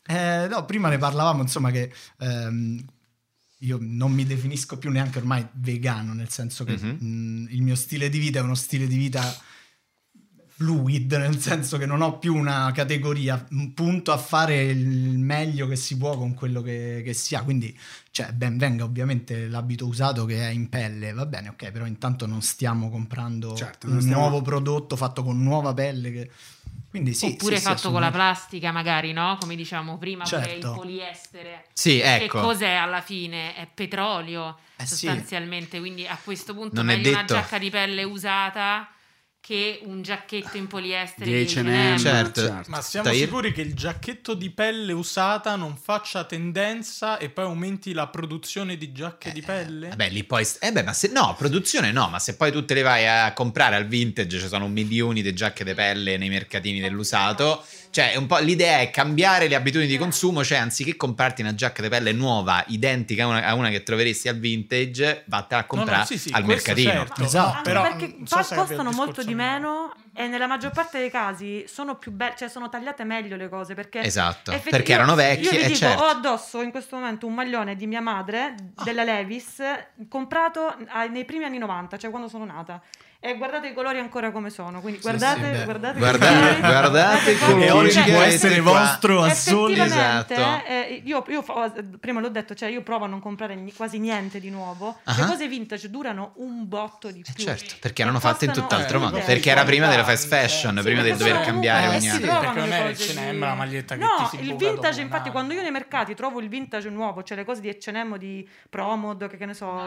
Eh, no, prima ne parlavamo, insomma, che ehm, io non mi definisco più neanche ormai vegano, nel senso che Mhm. mh, il mio stile di vita è uno stile di vita fluid, nel senso che non ho più una categoria, un punto a fare il meglio che si può con quello che, che si ha. Quindi, cioè, ben venga ovviamente l'abito usato che è in pelle, va bene, ok, però intanto non stiamo comprando Certo, non un stiamo- nuovo prodotto fatto con nuova pelle. Che... Quindi sì, Oppure sì, sì, fatto con la plastica, magari, no? Come diciamo prima, Certo. il poliestere. Sì, Che ecco. cos'è alla fine? È petrolio, Eh sì. sostanzialmente. Quindi a questo punto Non è meglio una giacca di pelle usata che un giacchetto in poliestere Di di H&M, H&M. Certo. Ma siamo Tahir? sicuri che il giacchetto di pelle usata non faccia tendenza e poi aumenti la produzione di giacche di pelle? Vabbè, lì poi. Eh beh, ma se no, produzione no, ma se poi tu te le vai a comprare al vintage, ci sono milioni di giacche di pelle nei mercatini dell'usato. Cioè, un po' l'idea è cambiare le abitudini di consumo, cioè anziché comprarti una giacca di pelle nuova, identica a una, a una che troveresti al vintage, vattene a comprare No, no, sì, sì, al mercatino. certo. Esatto. No, Anche però perché so costano molto di meno e nella maggior parte dei casi sono più belle, cioè sono tagliate meglio le cose perché Esatto, effetti- perché io- erano vecchie, Io eh, dico, certo. ho addosso in questo momento un maglione di mia madre della Levis comprato ai- nei primi anni 90, cioè quando sono nata. E guardate i colori ancora come sono, quindi guardate, sì, beh. guardate, Guardate- guardate i colori E Cioè, oggi può essere qua. vostro a soli. Effettivamente, Esatto. eh, io, io fa- prima l'ho detto, cioè io provo a non comprare quasi niente di nuovo. Ah. Le cose vintage durano un botto di Eh, più. certo, perché erano fatte in tutt'altro eh, modo. un'idea. Perché era prima della fast Sì, fashion, sì, prima del perché dover cambiare ogni eh, anno. Sì, perché non era il H&M la maglietta che no, ti si il vintage, infatti, quando io nei mercati trovo il vintage nuovo, cioè le cose di H&M di Promod, che, ne so,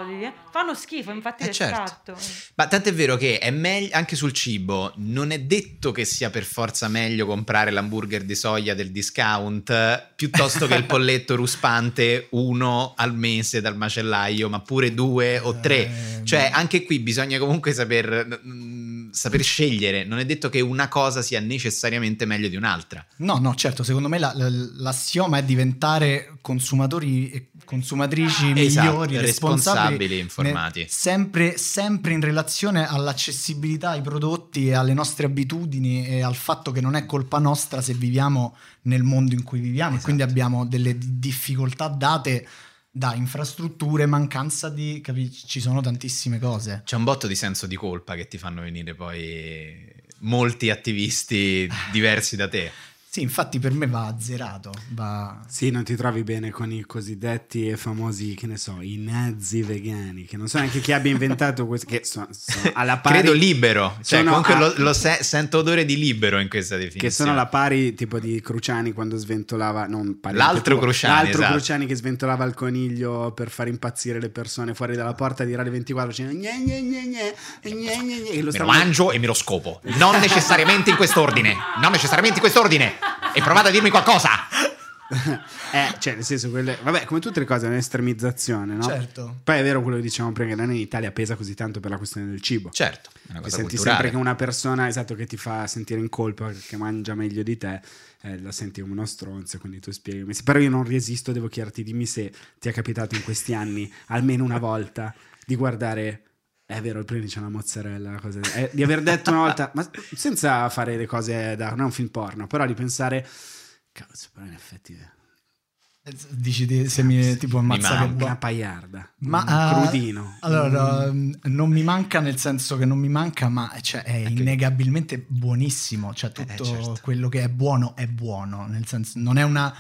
fanno schifo, infatti Eh, le certo. scatto. Ma tant'è vero che è meglio anche sul cibo, non è detto che sia per forza meglio comprare l'hamburger di soia del discount piuttosto che il polletto ruspante uno al mese dal macellaio, ma pure due o tre. Eh, Cioè, anche qui bisogna comunque saper, mm, saper scegliere. Non è detto che una cosa sia necessariamente meglio di un'altra. No, no, certo, secondo me la- la- l'assioma è diventare consumatori e consumatrici Esatto, migliori, responsabili, responsabili, informati. ne- sempre, sempre in relazione all'accessibilità ai prodotti e alle nostre abitudini e al fatto che non è colpa nostra se viviamo nel mondo in cui viviamo e Esatto. quindi abbiamo delle di- difficoltà date da infrastrutture, mancanza di... capi- ci sono tantissime cose. C'è un botto di senso di colpa che ti fanno venire poi molti attivisti diversi da te. Sì, infatti per me va azzerato, va... Sì, non ti trovi bene con i cosiddetti e famosi, che ne so, i nazi vegani, che non so neanche chi abbia inventato questo, che sono, sono alla pari... Credo libero, cioè comunque a- lo, lo se- sento odore di libero in questa definizione. Che sono alla pari tipo di Cruciani quando sventolava non L'altro tuo, Cruciani, l'altro esatto. Cruciani che sventolava il coniglio per far impazzire le persone fuori dalla porta di Radio 24 dicendo gne gne gne gne, gne gne gne, lo Me lo mangio e me lo scopo. Non necessariamente in quest'ordine. Non necessariamente in quest'ordine. E provate a dirmi qualcosa. eh, cioè, nel senso, quelle, vabbè, come tutte le cose, è un'estremizzazione, no? Certo. Poi è vero quello che dicevamo prima, che non in Italia pesa così tanto per la questione del cibo. Certo, cosa senti culturale. sempre che una persona esatto, che ti fa sentire in colpa che mangia meglio di te, eh, la senti come uno stronzo, quindi tu spiegami. Se- Però io non resisto, devo chiederti, dimmi se ti è capitato in questi anni, almeno una volta, di guardare... È vero, il primo c'è una mozzarella, cosa- eh, di aver detto una volta, ma senza fare le cose da... non è un film porno, però di pensare... Cazzo, però in effetti... Dici di- se mi tipo ammazza. Una paiarda, Ma un ah, crudino. Allora, Mm. non mi manca nel senso che non mi manca, ma cioè, è innegabilmente buonissimo. Cioè, tutto certo. quello che è buono è buono. Nel senso, non è una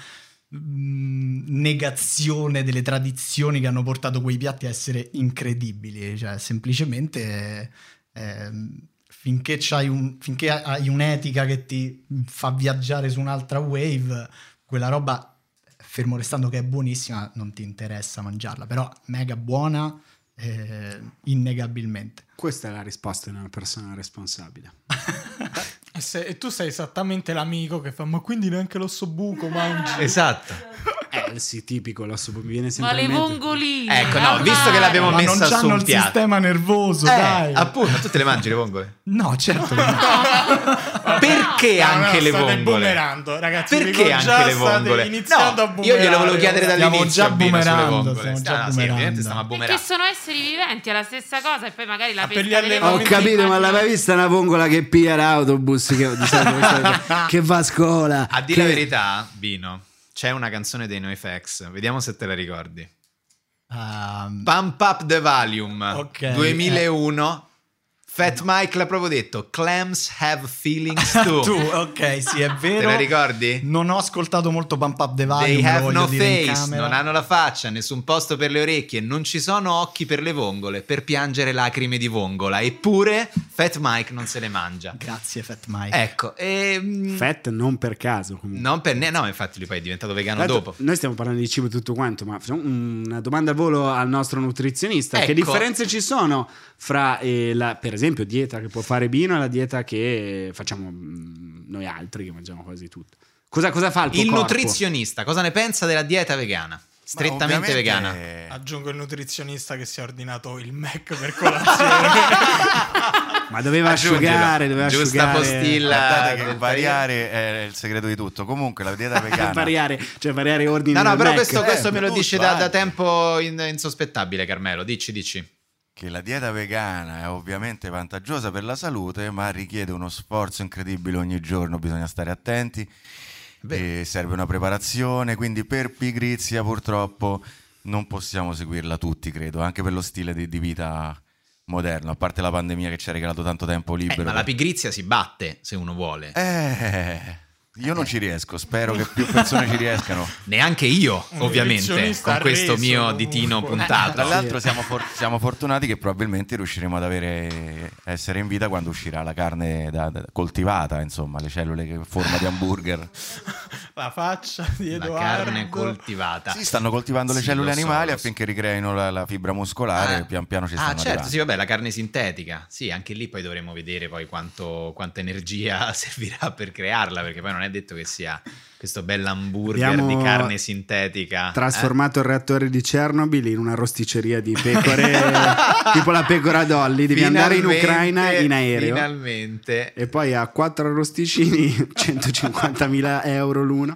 negazione delle tradizioni che hanno portato quei piatti a essere incredibili. Cioè, semplicemente. ehm, Finché, c'hai un, finché hai un'etica che ti fa viaggiare su un'altra wave, quella roba fermo restando che è buonissima, non ti interessa mangiarla, però mega buona, eh, innegabilmente. Questa è la risposta di una persona responsabile. E, se- e tu sei esattamente l'amico che fa, ma quindi neanche l'ossobuco mangi. Esatto. Eh sì, tipico, l'osso mi viene Ma sempre le in mente. vongoline. Ecco, no, ormai. visto che l'abbiamo Ma non messa su hanno un il piatto. sistema nervoso, Eh, dai. appunto, tu te le mangi le vongole? No, certo no. Perché No, no, anche le state vongole? boomerando, ragazzi. Perché anche già le state vongole? iniziando a No, io glielo volevo chiedere Stiamo dall'inizio già Bino sulle boomerando, vongole. stiamo già Ah, sì, boomerando. ovviamente stiamo a Perché sono esseri viventi, è la stessa cosa. E poi magari la Ma per pesca gli delle allevatori- Ho capito, ma mai vista una vongola che piglia l'autobus che, che va a scuola? A dire la verità, Bino, c'è una canzone dei NoFX, vediamo se te la ricordi. Ehm, Pump Up the Volume Ok, 2001. Fat Mike l'ha proprio detto: Clams have feelings too. tu, ok, sì, è vero. Te la ricordi? Non ho ascoltato molto Pump Up the Volume, They have no face, non hanno la faccia, nessun posto per le orecchie, non ci sono occhi per le vongole per piangere lacrime di vongola. Eppure Fat Mike non se le mangia. Grazie Fat Mike. Ecco, e, mm, Fat non per caso comunque. non per ne- no, infatti lui poi è diventato vegano l'altro, dopo. Noi stiamo parlando di cibo e tutto quanto, ma facciamo una domanda al volo al nostro nutrizionista. Che Ecco. differenze ci sono fra, eh, la, per esempio, dieta che può fare Bino e la dieta che facciamo mm, noi altri che mangiamo quasi tutto? Cosa, cosa fa il tuo Il corpo? nutrizionista, cosa ne pensa della dieta vegana? Strettamente vegana. Aggiungo il nutrizionista che si è ordinato il Mac per colazione. Ma doveva Aggiungilo. asciugare, doveva Giusta asciugare. postilla. Guardate che variare è il segreto di tutto. Comunque la dieta vegana. variare, cioè variare ordini No, no, però Mac. questo, questo Eh, me lo tutto dice da, da tempo in- insospettabile, Carmelo. Dici, dici. Che la dieta vegana è ovviamente vantaggiosa per la salute, ma richiede uno sforzo incredibile ogni giorno, bisogna stare attenti, e serve una preparazione, quindi per pigrizia purtroppo non possiamo seguirla tutti, credo, anche per lo stile di, di vita moderno, a parte la pandemia che ci ha regalato tanto tempo Eh, libero. ma la pigrizia si batte se uno vuole. Eh, io non ci riesco, spero che più persone ci riescano. Neanche io, ovviamente, con questo mio ditino Eh, puntato. Tra l'altro siamo, for- siamo fortunati che probabilmente riusciremo ad avere, essere in vita quando uscirà la carne da- da- coltivata, insomma, le cellule che forma di hamburger. La faccia di La Edoardo. carne coltivata. Sì, stanno coltivando le Sì, cellule so, animali affinché ricreino la, la fibra muscolare, Ah. pian piano ci Ah, stanno certo, arrivando. sì, vabbè, la carne sintetica. Sì, anche lì poi dovremo vedere poi quanto, quanta energia servirà per crearla, perché poi non è detto che sia questo bell'hamburger Abbiamo di carne sintetica. eh? Trasformato il reattore di Chernobyl in una rosticceria di pecore, tipo la pecora Dolly. Devi andare in Ucraina in aereo. Finalmente. E poi a quattro arrosticini 150.000 euro l'uno.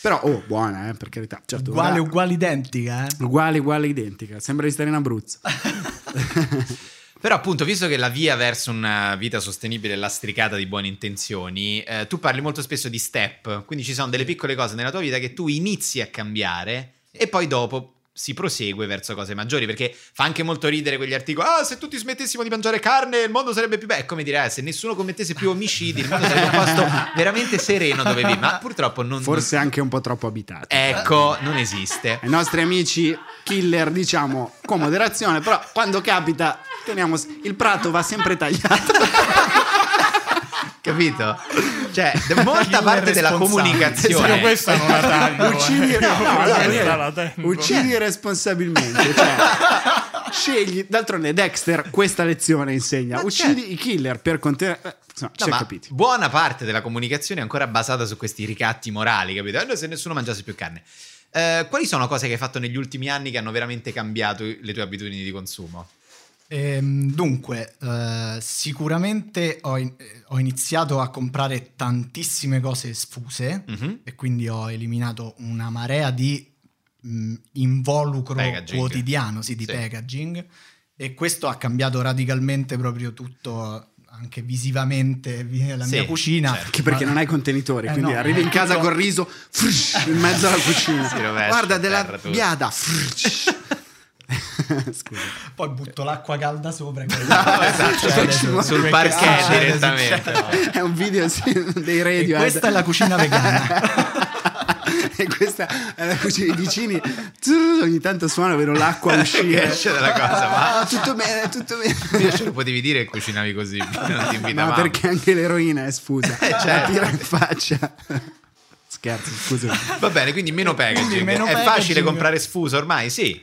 Però, oh, buona, eh, per carità. Certo, uguale, uguale, identica, eh. uguale, uguale, identica. Sembra di stare in Abruzzo. Però appunto, visto che la via verso una vita sostenibile è lastricata di buone intenzioni, eh, tu parli molto spesso di step, quindi ci sono delle piccole cose nella tua vita che tu inizi a cambiare e poi dopo si prosegue verso cose maggiori, perché fa anche molto ridere quegli articoli, ah se tutti smettessimo di mangiare carne il mondo sarebbe più bello, è come dire, eh, se nessuno commettesse più omicidi il mondo sarebbe un posto veramente sereno dove vivere, ma purtroppo non... Forse anche un po' troppo abitato. Ecco, non esiste. Ai nostri amici killer, diciamo, con moderazione, però quando capita, teniamo... Il prato va sempre tagliato. Capito? Cioè, de- molta parte della comunicazione... Io questa non la taglio. Uccidi, eh. no, no, no, tengo. uccidi responsabilmente. Cioè, scegli, d'altronde Dexter questa lezione insegna. Ma uccidi certo. i killer per contenere... eh, No, capiti. buona parte della comunicazione è ancora basata su questi ricatti morali, capito? Eh, se nessuno mangiasse più carne. Eh, quali sono cose che hai fatto negli ultimi anni che hanno veramente cambiato le tue abitudini di consumo? Ehm, dunque, eh, sicuramente ho, in- ho iniziato a comprare tantissime cose sfuse Mhm. e quindi ho eliminato una marea di mh, involucro Packaging. quotidiano, sì, di Sì. packaging e questo ha cambiato radicalmente proprio tutto anche visivamente vi- la Sì, mia cucina. certo. Anche perché Ma- non hai contenitori, Eh, quindi no. arrivi in casa col riso frush, in mezzo alla cucina. Guarda della terra biada. Scusa. Poi butto l'acqua calda sopra. che- esatto, succede, sul- sul parquet succede, direttamente. succede. È un video sì, dei E radio. questa è la cucina vegana. e questa è la cucina dei vicini. Ogni tanto suona, vedo l'acqua uscire. esce dalla cosa, ma Ah, tutto bene, tutto bene. Io ce lo potevi dire che cucinavi così, non ti invitavamo. Ma perché anche l'eroina è sfusa. Eh, La certo. tira in faccia. Scherzo, scusa. Va bene, quindi meno packaging. Quindi meno è packaging. facile comprare sfuso ormai? Sì.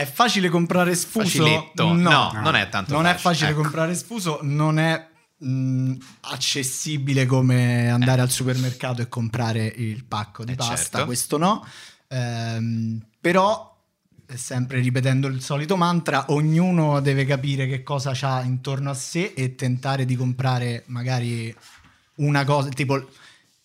È facile comprare sfuso? Faciletto. No, non è tanto Non è facile, facile ecco. comprare sfuso, non è mh, accessibile come andare al supermercato e comprare il pacco di Eh, pasta, certo. questo no. Ehm, però, eh, sempre ripetendo il solito mantra, ognuno deve capire che cosa c'ha intorno a sé e tentare di comprare magari una cosa, tipo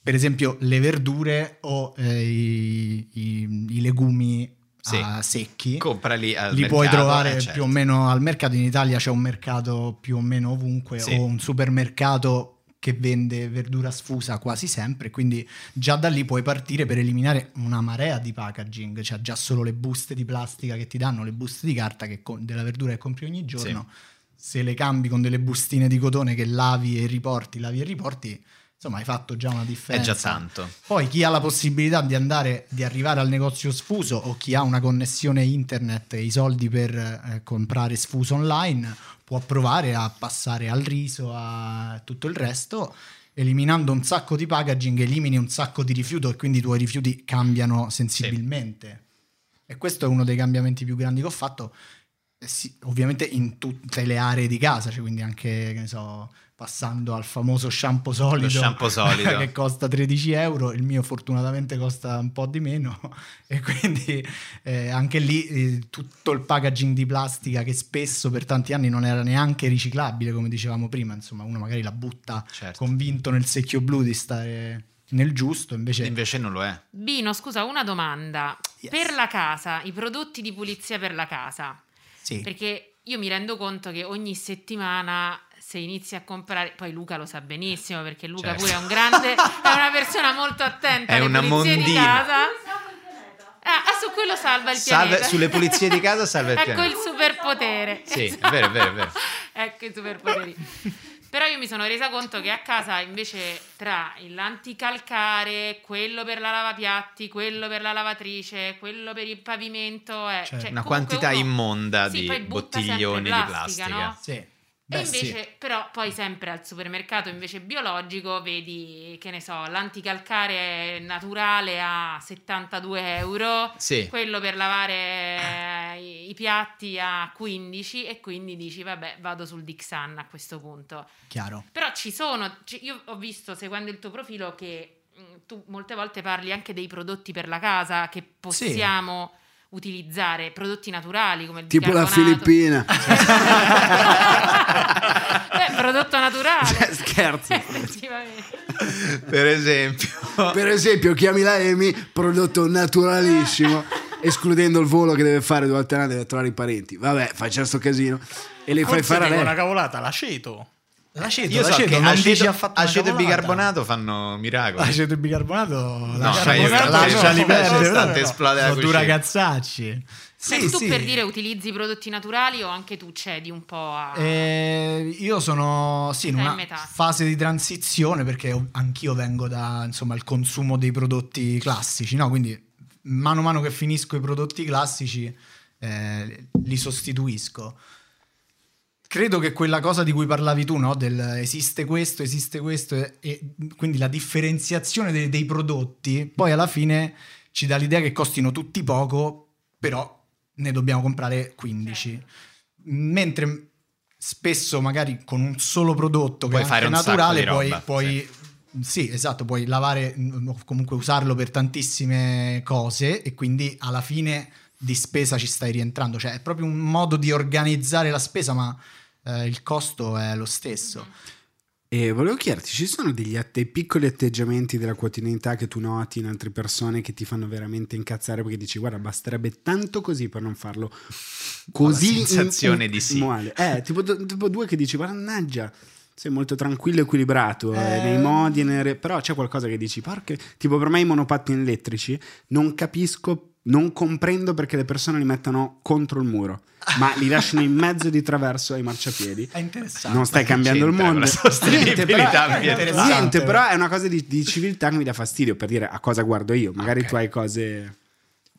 per esempio le verdure o eh, i, i- i legumi Sì. secchi. Comprali al Li mercato, puoi trovare eh, certo. più o meno al mercato. In Italia c'è un mercato più o meno ovunque Sì. o un supermercato che vende verdura sfusa quasi sempre. Quindi già da lì puoi partire per eliminare una marea di packaging. Cioè già solo le buste di plastica che ti danno, le buste di carta che co- della verdura che compri ogni giorno. Se le cambi con delle bustine di cotone che lavi e riporti, lavi e riporti, insomma hai fatto già una È differenza. già tanto. Poi chi ha la possibilità di andare, di arrivare al negozio sfuso o chi ha una connessione internet e i soldi per eh, comprare sfuso online può provare a passare al riso, a tutto il resto, eliminando un sacco di packaging, elimini un sacco di rifiuto e quindi i tuoi rifiuti cambiano sensibilmente. E questo è uno dei cambiamenti più grandi che ho fatto. Eh sì, ovviamente in tutte le aree di casa, cioè quindi anche, che ne so, passando al famoso shampoo solido, shampoo solido. che costa 13 euro, il mio fortunatamente costa un po' di meno e quindi eh, anche lì eh, tutto il packaging di plastica che spesso per tanti anni non era neanche riciclabile, come dicevamo prima, insomma uno magari la butta Certo. convinto nel secchio blu di stare nel giusto, invece... Invece non lo è. Bino, scusa, una domanda. Yes. Per la casa, i prodotti di pulizia per la casa, Sì. perché io mi rendo conto che ogni settimana se inizi a comprare, poi Luca lo sa benissimo perché Luca Certo. pure è un grande, è una persona molto attenta È alle una pulizie di mondina. casa. Ah, ah, su quello salva il Salve- pianeta. sulle pulizie di casa salva il ecco pianeta. il superpotere. Sì, è vero, è vero, è vero. ecco i superpoteri. Però io mi sono resa conto che a casa invece tra l'anticalcare, quello per la lavapiatti, quello per la lavatrice, quello per il pavimento, è Certo. cioè, Una comunque quantità uno- immonda sì, di bottiglioni di plastica, plastica. no? Sì. E Beh, sì. invece, però, poi sempre al supermercato invece biologico vedi, che ne so, l'anticalcare naturale a 72 euro, Sì. quello per lavare eh, i, piatti a 15 e quindi dici, vabbè, vado sul Dixan a questo punto. Chiaro. Però ci sono, io ho visto seguendo il tuo profilo che mh, tu molte volte parli anche dei prodotti per la casa che possiamo utilizzare, prodotti naturali come il Tipo la. Filippina. Beh, prodotto naturale. Cioè, scherzo. Effettivamente. Per esempio. Per esempio, chiami la Emi, prodotto naturalissimo, escludendo il volo che deve fare due volte all'anno, deve trovare i parenti. Vabbè, faccia sto casino. E le fai fare a dico lei. una cavolata, l'aceto. L'aceto, Io so l'aceto, che non aceto, dici affatto aceto e bicarbonato fanno miracoli. L'aceto e bicarbonato No, lasciali lasciali perdere, perdere, no, tanto no. esplode la ragazzacci. Cioè, Sì, tu sì. per dire utilizzi i prodotti naturali o anche tu cedi un po' a... Eh, io sono sì, in una metà. fase di transizione perché anch'io vengo da insomma il consumo dei prodotti classici, no? Quindi mano a mano che finisco i prodotti classici eh, li sostituisco. Credo che quella cosa di cui parlavi tu, no? Del esiste questo, esiste questo, e, e quindi la differenziazione dei, dei prodotti, poi alla fine ci dà l'idea che costino tutti poco, però ne dobbiamo comprare 15. Mentre spesso magari con un solo prodotto che Puoi è fare sacco naturale puoi, roba, puoi- sì, esatto, puoi lavare mm, o comunque usarlo per tantissime cose e quindi alla fine di spesa ci stai rientrando, cioè è proprio un modo di organizzare la spesa, ma eh, il costo è lo stesso. E volevo chiederti, ci sono degli att- dei piccoli atteggiamenti della quotidianità che tu noti in altre persone che ti fanno veramente incazzare perché dici guarda basterebbe tanto così per non farlo così la sensazione di sì. male. Eh, tipo, tipo due che dici mannaggia sei molto tranquillo e equilibrato eh, Eh. nei modi, nelle re- però c'è qualcosa che dici, porca, tipo per me i monopattini elettrici non capisco, non comprendo perché le persone li mettano contro il muro, ma li lasciano in mezzo di traverso ai marciapiedi. È interessante. Non stai cambiando il mondo. Niente, però, ambientale? niente, però è una cosa di, di civiltà che mi dà fastidio per dire a cosa guardo io. Magari Ok. tu hai cose.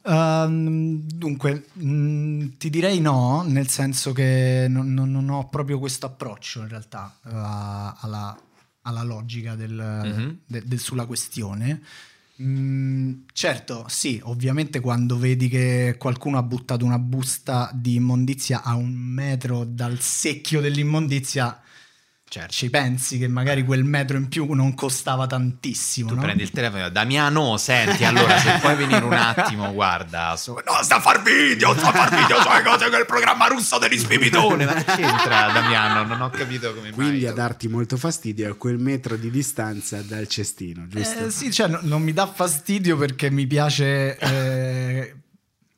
Ehm, dunque, mh, ti direi no, nel senso che non, non- non ho proprio questo approccio in realtà eh, alla, alla logica del, Mhm. de- del- sulla questione. Mm, certo, sì, ovviamente quando vedi che qualcuno ha buttato una busta di immondizia a un metro dal secchio dell'immondizia, Certo. ci pensi che magari quel metro in più non costava tantissimo. Tu no? prendi il telefono e dici, Damiano, senti, allora se puoi venire un attimo, guarda. so- no, sta a far video, sta a far video sulle cose che il programma russo dell'ispibitone. Ma che c'entra, Damiano? Non ho capito come Quindi mai. a darti molto fastidio è quel metro di distanza dal cestino, giusto? Eh, sì, cioè, no- non mi dà fastidio perché mi piace. eh,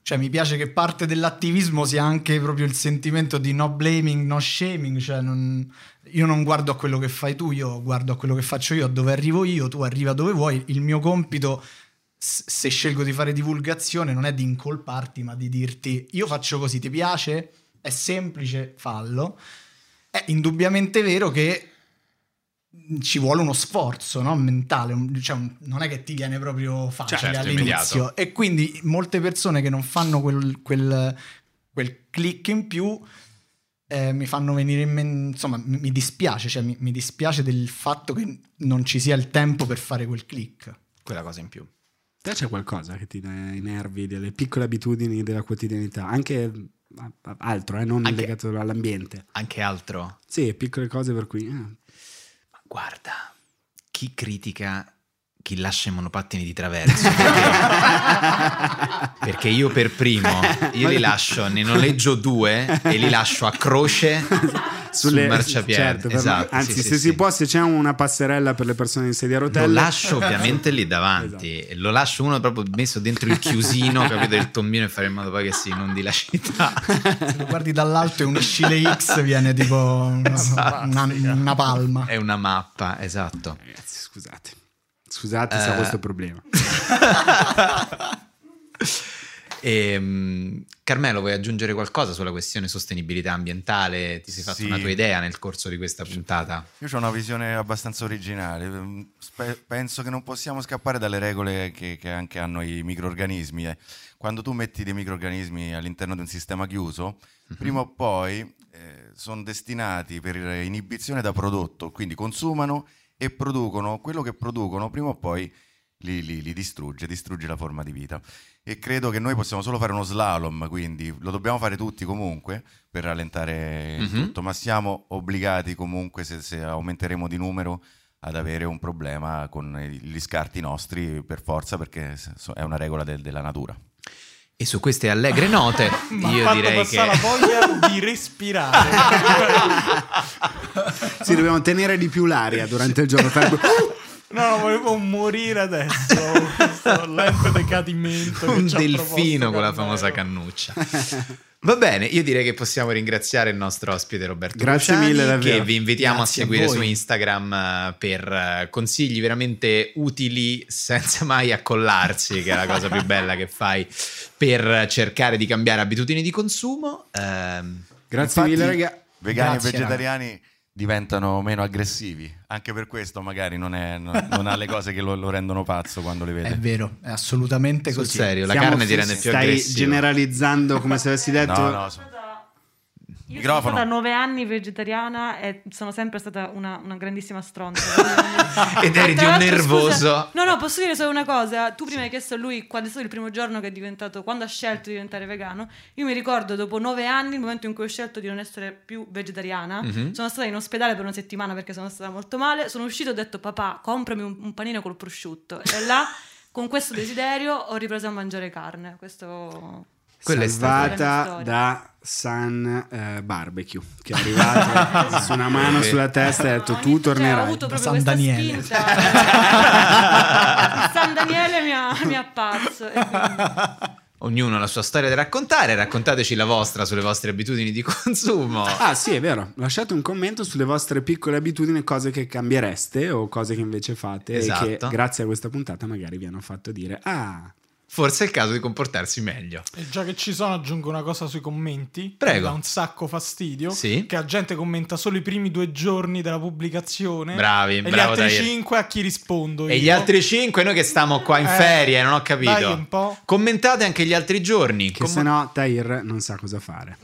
cioè, mi piace che parte dell'attivismo sia anche proprio il sentimento di no blaming, no shaming. Cioè, non- io non guardo a quello che fai tu, io guardo a quello che faccio io, a dove arrivo io, tu arriva dove vuoi. Il mio compito, se scelgo di fare divulgazione, non è di incolparti, ma di dirti: io faccio così, ti piace? È semplice, fallo. È indubbiamente vero che ci vuole uno sforzo no? mentale, cioè non è che ti viene proprio facile Certo, all'inizio. immediato. E quindi molte persone che non fanno quel, quel- quel click in più eh, mi fanno venire in mente, insomma, mi, dispiace, cioè mi, mi dispiace del fatto che non ci sia il tempo per fare quel click. Quella cosa in più. Te c'è qualcosa che ti dà i nervi delle piccole abitudini della quotidianità, anche altro, eh, non Anche- legato all'ambiente. Anche altro. Sì, piccole cose per cui... eh, guarda, chi critica chi lascia i monopattini di traverso? Perché, perché io per primo, io li lascio, ne noleggio due e li lascio a croce sul marciapiede. certo, per- esatto, anzi, sì, se sì, si sì. può, se c'è una passerella per le persone in sedia a Lo rotelle, lascio ovviamente lì davanti, e lo lascio uno proprio messo dentro il chiusino, capito, del tombino e fare in modo poi che si inondi la città. Se lo guardi dall'alto e uno scile X viene tipo una, una- una palma. È una mappa, esatto. Ragazzi, scusate. Scusate se ho Eh. questo problema. Ehm, Carmelo, vuoi aggiungere qualcosa sulla questione sostenibilità ambientale? Ti sei fatto Sì. una tua idea nel corso di questa puntata? Io ho una visione abbastanza originale. Mm, penso che non possiamo scappare dalle regole che, che anche hanno i microrganismi. eh. Quando tu metti dei microrganismi all'interno di un sistema chiuso, prima o poi sono destinati per inibizione da prodotto, quindi consumano e producono quello che producono, prima o poi li, li- li distrugge, distrugge la forma di vita. E credo che noi possiamo solo fare uno slalom, quindi lo dobbiamo fare tutti comunque per rallentare il Mhm. tutto, ma siamo obbligati comunque, se, se aumenteremo di numero, ad avere un problema con gli scarti nostri per forza, perché è una regola del- della natura. E su queste allegre note io direi che... passare la voglia di respirare. Sì, dobbiamo tenere di più l'aria durante il giorno. No, no, volevo morire adesso. Questo lento decadimento. un delfino con la famosa cannuccia. Va bene, io direi che possiamo ringraziare il nostro ospite Roberto Grazie Luciani, mille, davvero. che vi invitiamo Grazie a a seguire voi. su Instagram eh, per eh, consigli veramente utili senza mai accollarsi, che è la cosa più bella che fai per cercare di cambiare abitudini di consumo. Ehm, Grazie Infatti, mille, raga. Vegani Grazie, e vegetariani diventano meno aggressivi, anche per questo magari non, è- non- non ha le cose che lo, lo rendono pazzo quando le vede. È vero, è assolutamente sul così. serio, la Siamo- carne ti rende più Stai aggressivo. generalizzando come se avessi detto... No, no, so- Io Microfono. sono stata nove anni vegetariana e sono sempre stata una, una grandissima stronza. Ed eri di un nervoso. scusa, no, no, posso dire solo una cosa. Tu prima hai chiesto a lui quando è stato il primo giorno che è diventato, quando ha scelto di diventare vegano. Io mi ricordo dopo nove anni, il momento in cui ho scelto di non essere più vegetariana, Mhm. sono stata in ospedale per una settimana perché sono stata molto male. Sono uscito e ho detto, papà, comprami un, un panino col prosciutto. E là, con questo desiderio, ho ripreso a mangiare carne. Questo... Quella è stata da San eh, Barbecue che è arrivato su una mano sulla testa e ha detto tu Cioè, ho tornerai proprio San questa Daniele. spinta. San Daniele mi ha, mi ha pazzo. e quindi- Ognuno ha la sua storia da raccontare, raccontateci la vostra sulle vostre abitudini di consumo. Ah sì, è vero. Lasciate un commento sulle vostre piccole abitudini, cose che cambiereste o cose che invece fate e Esatto. che grazie a questa puntata magari vi hanno fatto dire ah, Forse è il caso di comportarsi meglio. E già che ci sono, aggiungo una cosa sui commenti. Prego. Mi dà un sacco fastidio. Sì. Che la gente commenta solo i primi due giorni della pubblicazione. Bravi, e bravo, gli altri cinque a chi rispondo. E io. gli altri cinque, noi che stiamo qua in Eh, ferie, non ho dai capito. un po'. Commentate anche gli altri giorni. che Com- se no Tahir non sa cosa fare.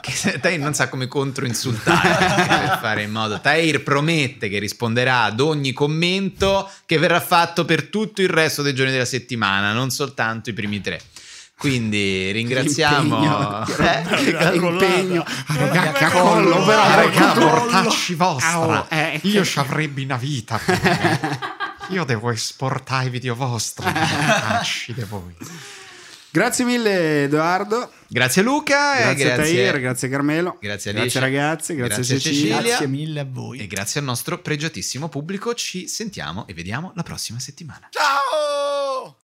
che se- Tahir non sa come controinsultare per fare in modo. Tahir promette che risponderà ad ogni commento che verrà fatto per tutto il resto dei giorni della settimana, non soltanto i primi tre. Quindi ringraziamo. L'impegno, Eh? impegno a collo, però, ah, raga, portacci vostra. Eh, Io ci avrebbe una vita. Io devo esportare i video vostri. Portacci di voi. Grazie mille Edoardo, Grazie Luca. e grazie, a grazie Tahir, grazie Carmelo, Grazie, grazie Alicia. ragazzi, grazie, Grazie, Cecilia. Cecilia. Grazie mille a voi. E grazie al nostro pregiatissimo pubblico. Ci sentiamo e vediamo la prossima settimana. Ciao!